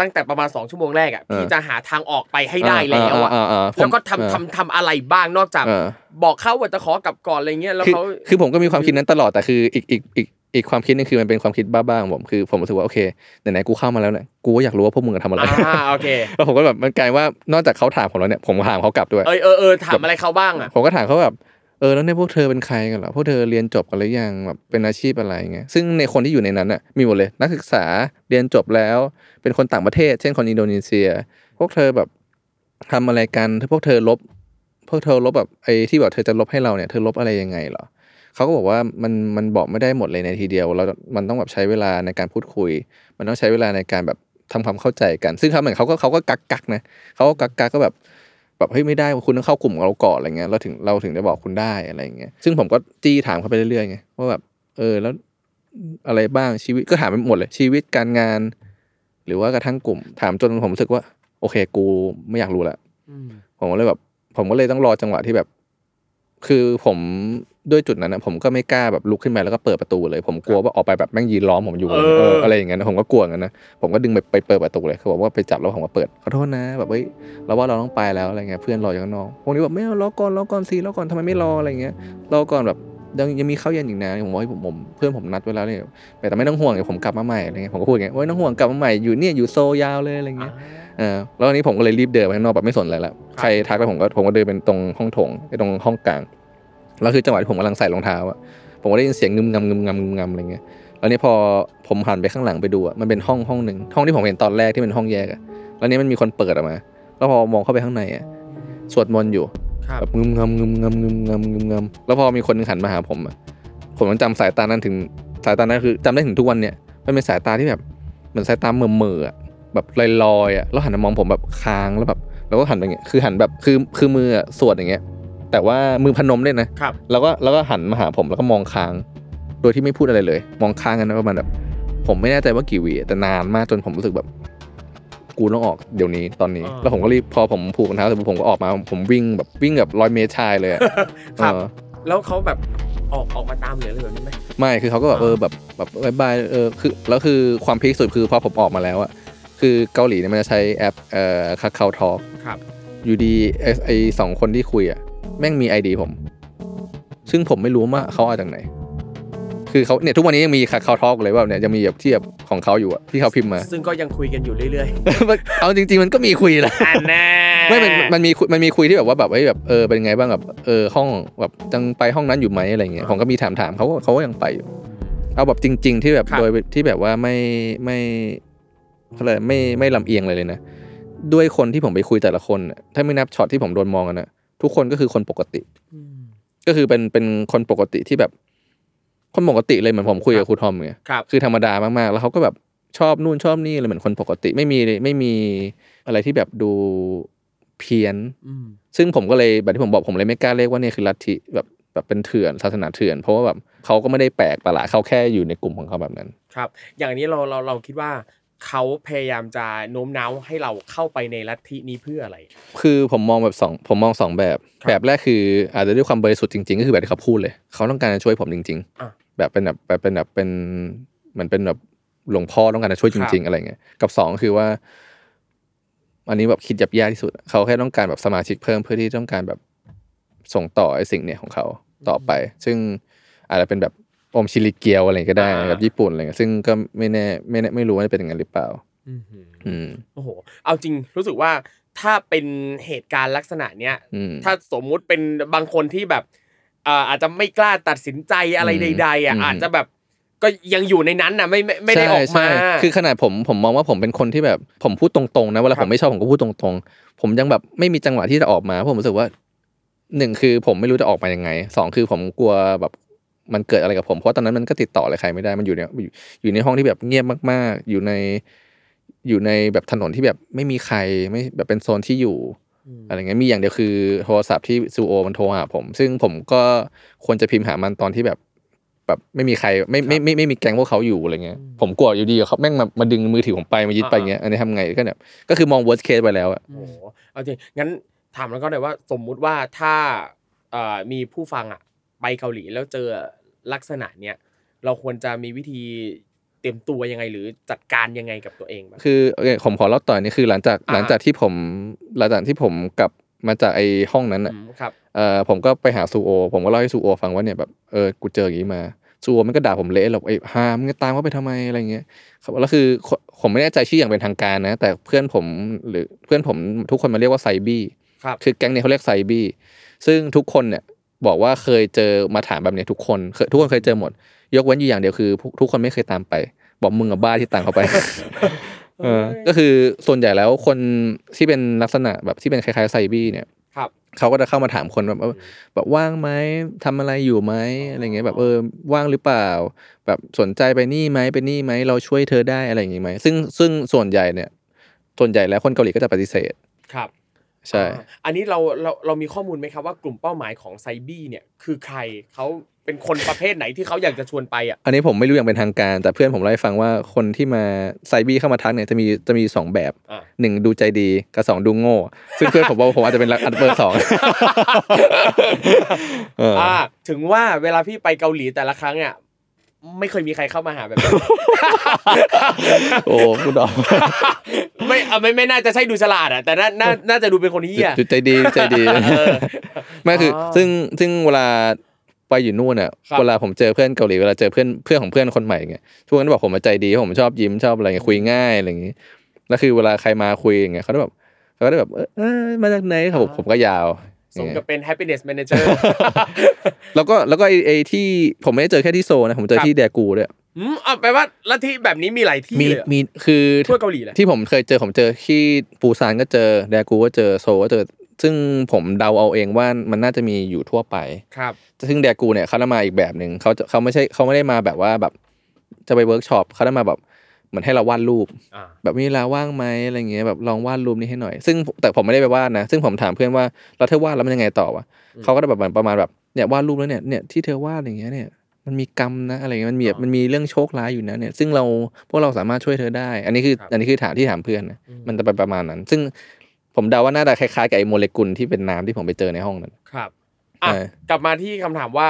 ตั้งแต่ประมาณสองชั่วโมงแรกอะเออพี่จะหาทางออกไปให้ได้แล้วอะาาาผมแล้วก็ทำเออทำทำอะไรบ้างนอกจากเออบอกเขาว่าจะขอกลับก่อนอะไรเงี้ยแล้วคือเขาคือผมก็มีความคิดนั้นตลอดแต่คืออีกอีกอีก อีกความคิดนึงคือมันเป็นความคิดบ้าๆของผมคือผมรู้สึกว่าโอเคไหนๆกูเข้ามาแล้วเนี่ยกูก็อยากรู้ว่าพวกมึงจะทำอะไรอ่าโอเคแล้วผมก็แบบมันกลายว่านอกจากเขาถามผมแล้วเนี่ยผมก็ถามเขากลับด้วยเออเออเออถามอะไรเขาบ้างอะผมก็ถามเขาแบบเออแล้วเนี่ยพวกเธอเป็นใครกันเหรอพวกเธอเรียนจบกันหรือยังแบบเป็นอาชีพอะไรเงี้ยซึ่งในคนที่อยู่ในนั้นน่ะมีหมดเลยนักศึกษาเรียนจบแล้ว เป็นคนต่างประเทศ เช่นคนอินโดนีเซีย พวกเธอแบบทำอะไรกันถ้าพวกเธอลบ พวกเธอลบแบบไอ้ที่บอกเธอจะลบให้เราเนี่ยเธอลบอะไรยังไงเหรอ เขาก็บอกว่ามันมันบอกไม่ได้หมดเลยในทีเดียวเรามันต้องแบบใช้เวลาในการพูดคุย มันต้องใช้เวลาในการแบบทำความเข้าใจกัน ซึ่งเขาเหมือนเขาก็เขาก็กักกักๆนะเขาก็กักกักๆก็แบบแบบเฮ้ยไม่ได้คุณต้องเข้ากลุ่มของเราก่อนอะไรเงี้ยเราถึงเราถึงจะบอกคุณได้อะไรเงี้ยซึ่งผมก็จี้ถามเขาไปเรื่อยๆไงว่าแบบเออแล้วอะไรบ้างชีวิตก็ถามไปหมดเลยชีวิตการงาน หรือว่ากระทั่งกลุ่ม ถามจนผมรู้สึกว่า โอเค กูไม่อยากรู้ละอืมผมก็เลยแบบ ผมก็เลยต้องรอจังหวะที่แบบ คือผม ด้วยจุดนั้นนะผมก็ไม่กล้าแบบลุกขึ้นไปแล้วก็เปิดประตูเลย ผมกลัวว่าออกไปแบบแม่งยืนล้อมผมอยู่เออเอออะไรอย่างเงี้ยนะผมก็กลัวกันนะผมก็ดึงไปไปเปิดประตูเลยเขาบอกว่าไปจับแล้วผมก็เปิดขอโทษนะ แบบเฮ้ยเราว่าเราต้องไปแล้วอะไรเงี้ยเพื่อนรออยู่ข้างนอกพวกนี้แบบไม่เอารอก่อนรอก่อนสิรอก่อนทำไมไม่รออะไรเงี้ยรอก่อนแบบยังยังมีข้าวเย็นอีกนะผมบอกให้ผมผมเพื่อนผมนัดไว้แล้วเนี่ยแต่ไม่ต้องห่วงเดี๋ยวผมกลับมาใหม่อะไรเงี้ยผมก็พูดอย่างเงี้ยว่าไม่ต้องห่วงกลับมาใหม่อยู่เนี่ยอยู่โซลยาวเลยอะไรเงี้ยเออแล้วอันนี้ผมก็เลยรีบเดินไปข้างนอกแบบไม่สนอะไรละใครทักแล้วผมก็ผมก็เดินเป็นตรงห้องโถงไอ้ตรงห้องกลาง แล้วคือจังหวะที่ผมกำลังใส่รองเท้าอะผมก็ได้ยินเสียงงึมงำงึมงำงึมงำอะไรเงี้ยแล้วนี่พอผมหันไปข้างหลังไปดูอะมันเป็นห้องห้องหนึ่งห้องที่ผมเห็นตอนแรกที่เป็นห้องแยกอะแล้วนี่มันมีคนเปิดออกมา แล้วพอมองเข้าไปข้างในอะสวดมนต์อยู่ครับแบบงึมงำงึมงำงึมงำงึมงำแล้วพอมีคนหนึงหันมาหาผมอะผมยังจำสายตานั้นถึงสายตานั้นคือจำได้ถึงทุกวันเนี่ยมันเป็นสายตาที่แบบเหมือนสายตาเมื่อเมื่อะแบบลอยๆอะแล้วหันมามองผมแบบค้างแล้วแบบ แล้วก็หันไปอย่างเงี้ยคือหันแบบคือคือมืออะสวดอย่างเงี้ย แต่ว่ามือพนมด้วยนะครับ แล้วก็แล้วก็หันมาหาผมแล้วก็มองค้าง โดยที่ไม่พูดอะไรเลย มองค้างกันนะประมาณแบบผมไม่แน่ใจว่ากี่วิแต่นานมากจนผมรู้สึกแบบ กูต้องออกเดี๋ยวนี้ตอนนี้ อ่า แล้วผมก็รีบพอผมผูกรองเท้าเสร็จปุ๊บผมก็ออกมา ผมวิ่งแบบวิ่งแบบร้อยเมตรชายเลยอะครับ เออ แล้วเขาแบบออกออกมาตามหรืออะไรแบบนี้ไหม ไม่คือเขาก็แบบเออแบบแบบ bye bye เออคือแล้วคือความพีคสุดคือพอผมออกมาแล้วอะคือเกาหลีเนี่ยมันจะใช้แอปเอ่อ Kakao Talkครับ อยู่ดีไอ้ไอสองคนที่คุยอะ แม่งมีไอดีผม ซึ่งผมไม่รู้ว่าเขาเอาจากไหน คือเขาเนี่ยทุกวันนี้ยังมีคาคาทอกเลยว่าเนี่ยยังมีแบบที่แบบของเขาอยู่อะที่เขาพิมพ์มา ซึ่งก็ยังคุยกันอยู่เรื่อยเอาจริง ๆ มันก็มีคุยแหละๆอันแน่ไม่มันมันมีคุยมันมีคุยที่แบบว่าแบบเฮ้ยแบบเออเป็นไงบ้างแบบเออห้องแบบยังไปห้องนั้นอยู่ไหมอะไรเงี้ยผมก็มีถามถามเขาก็เขาก็ยังไปอยู่ เอาแบบจริง ๆ ที่แบบโดยที่แบบว่าไม่ไม่เขาเลยกไม่ไม่ลำเอียงเลยเลยนะด้วยคนที่ผมไปคุยแต่ละคนน่ะถ้าไม่นับช็อตที่ผมโดนมองกันนะ ทุกคนก็คือคนปกติอืมก็คือเป็นเป็นคนปกติที่แบบ คนปกติเลยเหมือนผมคุยกับครูทอมไงครับคือธรรมดามากๆ แล้วเขาก็แบบชอบนู่นชอบนี่เลยเหมือนคนปกติไม่มีไม่มีอะไรที่แบบดูเพี้ยนอืมซึ่งผมก็เลยแบบที่ผมบอกผมเลยไม่กล้าเรียกว่าเนี่ยคือลัทธิแบบแบบเป็นเถื่อนศาสนาเถื่อน เพราะว่าแบบเขาก็ไม่ได้แปลกประหลาดเขาแค่อยู่ในกลุ่มของเขาแบบนั้น ครับ อย่างนี้เราเราเราคิดว่า เขาพยายามจะโน้มน้าวให้เราเข้าไปในลัทธินี้เพื่ออะไร คือผมมองแบบสองผมมองสองแบบครับแบบแรกคืออาจจะด้วยความบริสุทธิ์จริงๆ ก็คือแบบที่เขาพูดเลย เขาต้องการจะช่วยผมจริงอะๆแบบเป็นแบบแบบเป็นแบบเป็นเหมือนเป็นแบบหลวงพ่อต้องการจะช่วยจริง ๆ อะไรเงี้ย กับสองคือว่า อันนี้แบบคิดยับยากที่สุด เขาแค่ต้องการแบบสมาชิกเพิ่มเพื่อที่ต้องการแบบส่งต่อไอ้สิ่งเนี่ยของเขาต่อไป ซึ่งอาจจะเป็นแบบ อมชิลิเกียวอะไรก็ได้อ่าแบบญี่ปุ่นอะไรเงี้ยซึ่งก็ไม่แน่ไม่แน่ไม่รู้ว่าจะเป็นอย่างนั้นหรือเปล่าอือหืออืมโอ้โหเอาจริงรู้สึกว่าถ้าเป็นเหตุการณ์ลักษณะเนี้ยอืมถ้าสมมุติเป็นบางคนที่แบบเอ่ออาจจะไม่กล้าตัดสินใจอะไรอืมใด ๆอะอืมอาจจะแบบก็ยังอยู่ในนั้นน่ะไม่ไม่ไม่ได้ออกมาใช่ใช่คือขนาดผมผมมองว่าผมเป็นคนที่แบบผมพูดตรงๆนะเวลาครัผบมไม่ชอบผมก็พูดตรงๆ ผมยังแบบไม่มีจังหวะที่จะออกมาเพราะผมรู้สึกว่าหนึ่งคือผมไม่รู้จะออกมายังไงสองคือผมกลัวแบบ มันเกิดอะไรกับผม เพราะตอนนั้นมันก็ติดต่ออะไรใครไม่ได้มันอยู่ในอยู่อยู่ในห้องที่แบบเงียบมาก ๆ อยู่ในอยู่ในแบบถนนที่แบบไม่มีใครไม่แบบเป็นโซนที่อยู่อะไรเงี้ยมีอย่างเดียวคือโทรศัพท์ที่ซูโอมันโทรหาผม ซึ่งผมก็ควรจะพิมพ์หามันตอนที่แบบแบบไม่มีใครไม่ไม่ไม่ไม่ไม่มีแก๊งพวกเขาอยู่อะไรเงี้ยผมกลัวอยู่ดีเขาแม่งมามาดึงมือถือผมไปมายึดไปเงี้ยอันนี้ทำไงก็แบบก็คือมอง worst case ไปแล้วอะโอ้โหเอาจริงงั้นถามแล้วก็เลยว่าสมมุติว่าถ้าเอ่อมีผู้ฟังอะไปเกาหลีแล้วเจอ ลักษณะเนี้ยเราควรจะมีวิธีเตรียมตัวยังไงหรือจัดการยังไงกับตัวเองบ้างคือโอเคผมขอเล่าต่อนี่คือหลังจากอ่าหลังจากที่ผมหลังจากที่ผมกลับมาจากไอ้ห้องนั้นอะอืมครับเอ่อผมก็ไปหาซูโอ ผมก็เล่าให้ซูโอ ฟังว่าเนี่ยแบบเออกูเจออย่างนี้มาซูโอมันก็ด่าผมเละหรอกไอ้ฮามึงจะตามเขาไปทำไมอะไรเงี้ยครับแล้วคือผมไม่แน่ใจชื่ออย่างเป็นทางการนะ แต่เพื่อนผมหรือเพื่อนผมทุกคนมาเรียกว่าไซบี้ครับคือแก๊งเนี่ยเขาเรียกไซบี้ซึ่งทุกคนเนี่ย บอกว่าเคยเจอมาถามแบบเนี้ยทุกคนเคยทุกคนเคยเจอหมด ยกเว้นอยู่อย่างเดียวคือพวกทุกคนไม่เคยตามไป บอกมึงกับบ้าที่ตามเขาไปเออก็คือส่วนใหญ่แล้วคนที่เป็นลักษณะแบบที่เป็นคล้ายๆไซบี้เนี่ยครับเขาก็จะเข้ามาถามคนแบบว่าแบบว่างไหมทำอะไรอยู่ไหมอะไรเงี้ยแบบเออว่างหรือเปล่า แบบสนใจไปนี่ไหมไปนี่ไหมเราช่วยเธอได้อะไรอย่างงี้ไหมซึ่งซึ่งส่วนใหญ่เนี่ย ส่วนใหญ่แล้วคนเกาหลีก็จะปฏิเสธครับ ใช่อ่าอันนี้เราเราเรามีข้อมูลไหมครับว่ากลุ่มเป้าหมายของไซบี้เนี่ยคือใครเขาเป็นคนประเภทไหนที่เขาอยากจะชวนไปอะ อันนี้ผมไม่รู้อย่างเป็นทางการ แต่เพื่อนผมเล่าให้ฟังว่าคนที่มาไซบี้เข้ามาทักเนี่ยจะมีจะมีสองแบบอ่าหนึ่งดูใจดีกับสองดูโง่ ซึ่งเพื่อนผมบอกว่าผมอาจจะเป็นอันเบอร์สองเอออ่าถึงว่าเวลาพี่ไปเกาหลีแต่ละครั้งเนี่ย ไม่เคยมีใครเข้ามาหาแบบนี้โอ้คุณดอกไม่อะไม่ไม่น่าจะใช่ดูฉลาดอะแต่น่าน่าน่าจะดูเป็นคนเฮียจุดใจดีใจดีเออไม่คือออซึ่งซึ่งเวลาไปอยู่นู่นอะครับเวลาผมเจอเพื่อนเกาหลีเวลาเจอเพื่อนเพื่อนของเพื่อนคนใหม่เงี้ยทุกคนก็บอกผมมาใจดีผมชอบยิ้มชอบอะไรเงี้ยคุยง่ายอะไรอย่างงี้แล้วคือเวลาใครมาคุยอย่างเงี้ยเขาจะแบบเขาก็จะแบบเออเออมาจากไหนครับผมผมก็ยาว สมกับเป็น happiness manager แล้วก็แล้วก็ไอ้ไอ้ที่ผมไม่ได้เจอแค่ที่โซลนะ ผมเจอครับที่แดกูด้วยอืมอะแปลว่าลัทธิแบบนี้มีหลายที่มีเลยเหรอมีคือทั่วเกาหลีเลยที่ผมเคยเจอผมเจอที่ปูซานก็เจอแดกูก็เจอโซลก็เจอซึ่งผมเดาเอาเองว่ามันน่าจะมีอยู่ทั่วไป ครับ ซึ่งแดกูเนี่ยเขาจะมาอีกแบบหนึ่งเขาจะเขาไม่ใช่เขาไม่ได้มาแบบว่าแบบจะไปเวิร์กช็อปเขาจะมาแบบ เหมือนให้เราวาดรูปอ่าแบบมีเวลาว่างไหมอะไรเงี้ยแบบลองวาดรูปนี้ให้หน่อย ซึ่งแต่ผมไม่ได้ไปวาดนะ ซึ่งผมถามเพื่อนว่าแล้วเธอวาดแล้วมันยังไงต่อวะเขาก็จะแบบเหมือนประมาณแบบเนี่ยวาดรูปแล้วเนี่ยเนี่ยที่เธอวาดอย่างเงี้ยเนี่ยมันมีกรรมนะอะไรเงี้ยมันมีแบบมันมีเรื่องโชคร้ายอยู่นะเนี่ย ซึ่งเราพวกเราสามารถช่วยเธอได้ อันนี้คืออันนี้คือถามที่ถามเพื่อนนะมันจะเป็นประมาณนั้น ซึ่งผมเดาว่าน่าจะคล้ายๆกับไอ้โมเลกุลที่เป็นน้ำที่ผมไปเจอในห้องนั้นครับอะใช่กลับมาที่คำถามว่า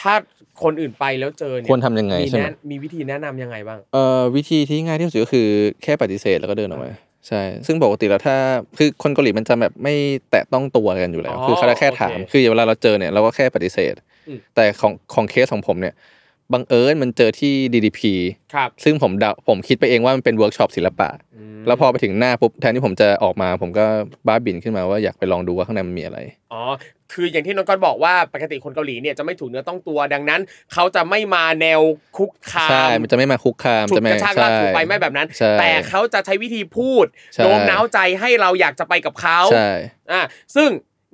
ถ้า คนอื่นไปแล้วเจอเนี่ยควรทำยังไงมีใช่ไหม แนะมีวิธีแนะนำยังไงบ้าง เอ่อวิธีที่ง่ายที่สุดก็คือแค่ปฏิเสธแล้วก็เดินออกมาใช่ ซึ่งปกติแล้วถ้าคือคนเกาหลีมันจะแบบไม่แตะต้องตัวกันอยู่แล้ว อ๋อคือเขาจะแค่ถามโอเคคือเวลาเราเจอเนี่ยเราก็แค่ปฏิเสธ อืม แต่ของของเคสของผมเนี่ย บังเอิญมันเจอที่ DDP ครับซึ่งผมเดาผมคิดไปเองว่ามันเป็นเวิร์กช็อปศิลปะแล้วพอไปถึงหน้าปุ๊บแทนที่ผมจะออกมา ผมก็บ้าบินขึ้นมาว่าอยากไปลองดูว่าข้างในมันมีอะไร อ๋อ คืออย่างที่น้องก้อนบอกว่าปกติคนเกาหลีเนี่ยจะไม่ถูกเนื้อต้องตัวดังนั้น เขาจะไม่มาแนวคุกคามใช่ มันจะไม่มาคุกคามฉุดจะไม่กระชากลากถูไปไม่แบบนั้นใช่แต่เขาจะใช้วิธีพูดใช่โน้มน้าวใจให้เราอยากจะไปกับเขาใช่อ่าซึ่ง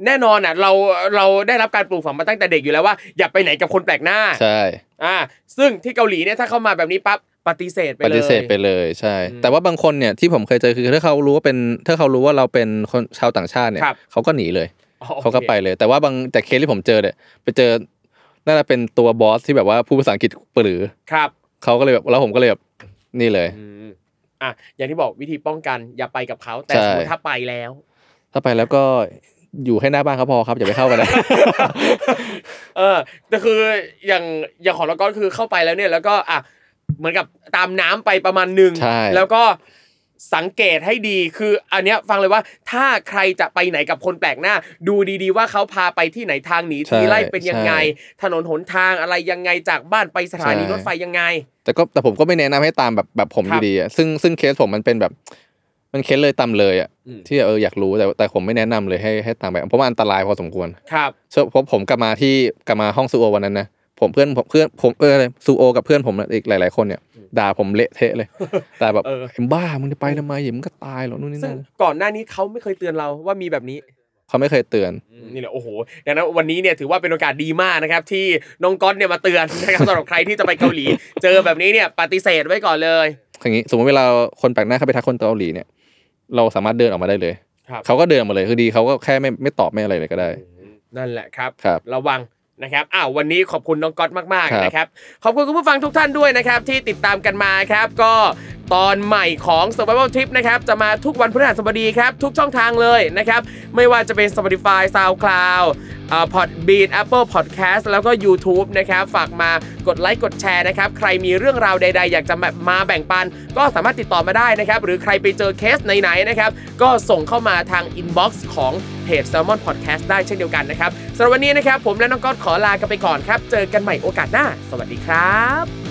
แน่นอนอะเราเราได้รับการปลูกฝังมาตั้งแต่เด็กอยู่แล้วว่า อย่าไปไหนกับคนแปลกหน้าใช่อ่าซึ่งที่เกาหลีเนี่ยถ้าเข้ามาแบบนี้ปั๊บปฏิเสธไปปเลยฏิเสธไปเลยใช่อืมแต่ว่าบางคนเนี่ยที่ผมเคยเจอคือถ้าเขารู้ว่าเป็นถ้าเขารู้ว่าเราเป็นคนชาวต่างชาติเนี่ยครับเขาก็หนีเลยอ๋อโอคเขาก็ไปเลย แต่ว่าบางแต่เคสที่ผมเจอเนี่ยไปเจอน่าจะเป็นตัวบอสที่แบบว่าพูดภาษาอังกฤษปรือครับเขาก็เลยแบบแล้วผมก็เลยแบบนี่เลยอืมอะอย่างที่บอกวิธีป้องกันอย่าไปกับเขาแต่ใช่สมมติถ้าไปแล้ว ถ้าไปแล้วก็ อยู่ให้หน้าบ้านเขาพอครับอย่าไปเข้ากันนะเออแต่คืออย่างอย่างของเราก็คือเข้าไปแล้วเนี่ย แล้วก็อะเหมือนกับตามน้ำไปประมาณหนึ่งใช่แล้วก็สังเกตให้ดีคืออันเนี้ยฟังเลยว่าถ้าใครจะไปไหนกับคนแปลกหน้า ดูดีๆ ว่าเขาพาไปที่ไหนทางหนีทีไล่เป็นยังไง ถนนหนทางอะไรยังไงจากบ้านไปสถานีรถไฟยังไง แต่ก็แต่ผมก็ไม่แนะนำให้ตามแบบแบบผมคอรับยู่ดีอะซึ่งซึ่งเคสผมมันเป็นแบบ มันเคสเลยตามเลยอะอืม ที่เอออยากรู้แต่แต่ผมไม่แนะนำเลยให้ให้ตามไปเพราะว่าอันตรายพอสมควรครับเพราะผมกลับมาที่กลับมาห้องซูโอวันนั้นนะผมเพื่อนผมเพื่อนผมเออซูโอกับเพื่อนผมอีกหลาย ๆคนเนี่ยด่าผมเละเทะเลยแต่แบบเออไอ้บ้ามึงจะไปทำไมอย่ามึงก็ตายหรอกนู่นนี่ซึ่งนั่นก่อนหน้านี้เขาไม่เคยเตือนเราว่ามีแบบนี้ เขาไม่เคยเตือน นี่แหละโอ้โหดังนั้นวันนี้เนี่ยถือว่าเป็นโอกาสดีมากนะครับ ที่น้องก๊อตเนี่ยมาเตือนนะครับ สำหรับใครที่จะไปเกาหลี เจอแบบนี้เนี่ยปฏิเสธไว้ก่อนเลย อย่างนี้สมมติเวลาคนแปลกหน้าเข้าไปทักคนเกาหลีเนี่ย เราสามารถเดินออกมาได้เลย ครับเขาก็เดินออกมาเลยคือดีเขาก็แค่ไม่ไม่ตอบไม่อะไรเลยก็ได้ นั่นแหละครับ ครับ ระวังนะครับอ้าววันนี้ขอบคุณน้องก๊อตมากครับๆนะครับ ขอบคุณคุณผู้ฟังทุกท่านด้วยนะครับ ที่ติดตามกันมาครับ ก็ตอนใหม่ของ Survival Trip นะครับ จะมาทุกวันพฤหัสบดีครับ ทุกช่องทางเลยนะครับ ไม่ว่าจะเป็น Spotify SoundCloud อ่า Podbean Apple Podcast แล้วก็ YouTube นะครับ ฝากมากดไลค์กดแชร์นะครับ ใครมีเรื่องราวใด ๆ อยากจะมามาแบ่งปัน ก็สามารถติดต่อมาได้นะครับ หรือใครไปเจอเคสไหน ๆ นะครับ ก็ส่งเข้ามาทาง inbox ของเพจ Salmon Podcast ได้เช่นเดียวกันนะครับสำหรับวันนี้นะครับ ผมและน้องก๊อตขอลากันไปก่อนครับ เจอกันใหม่โอกาสหน้า สวัสดีครับ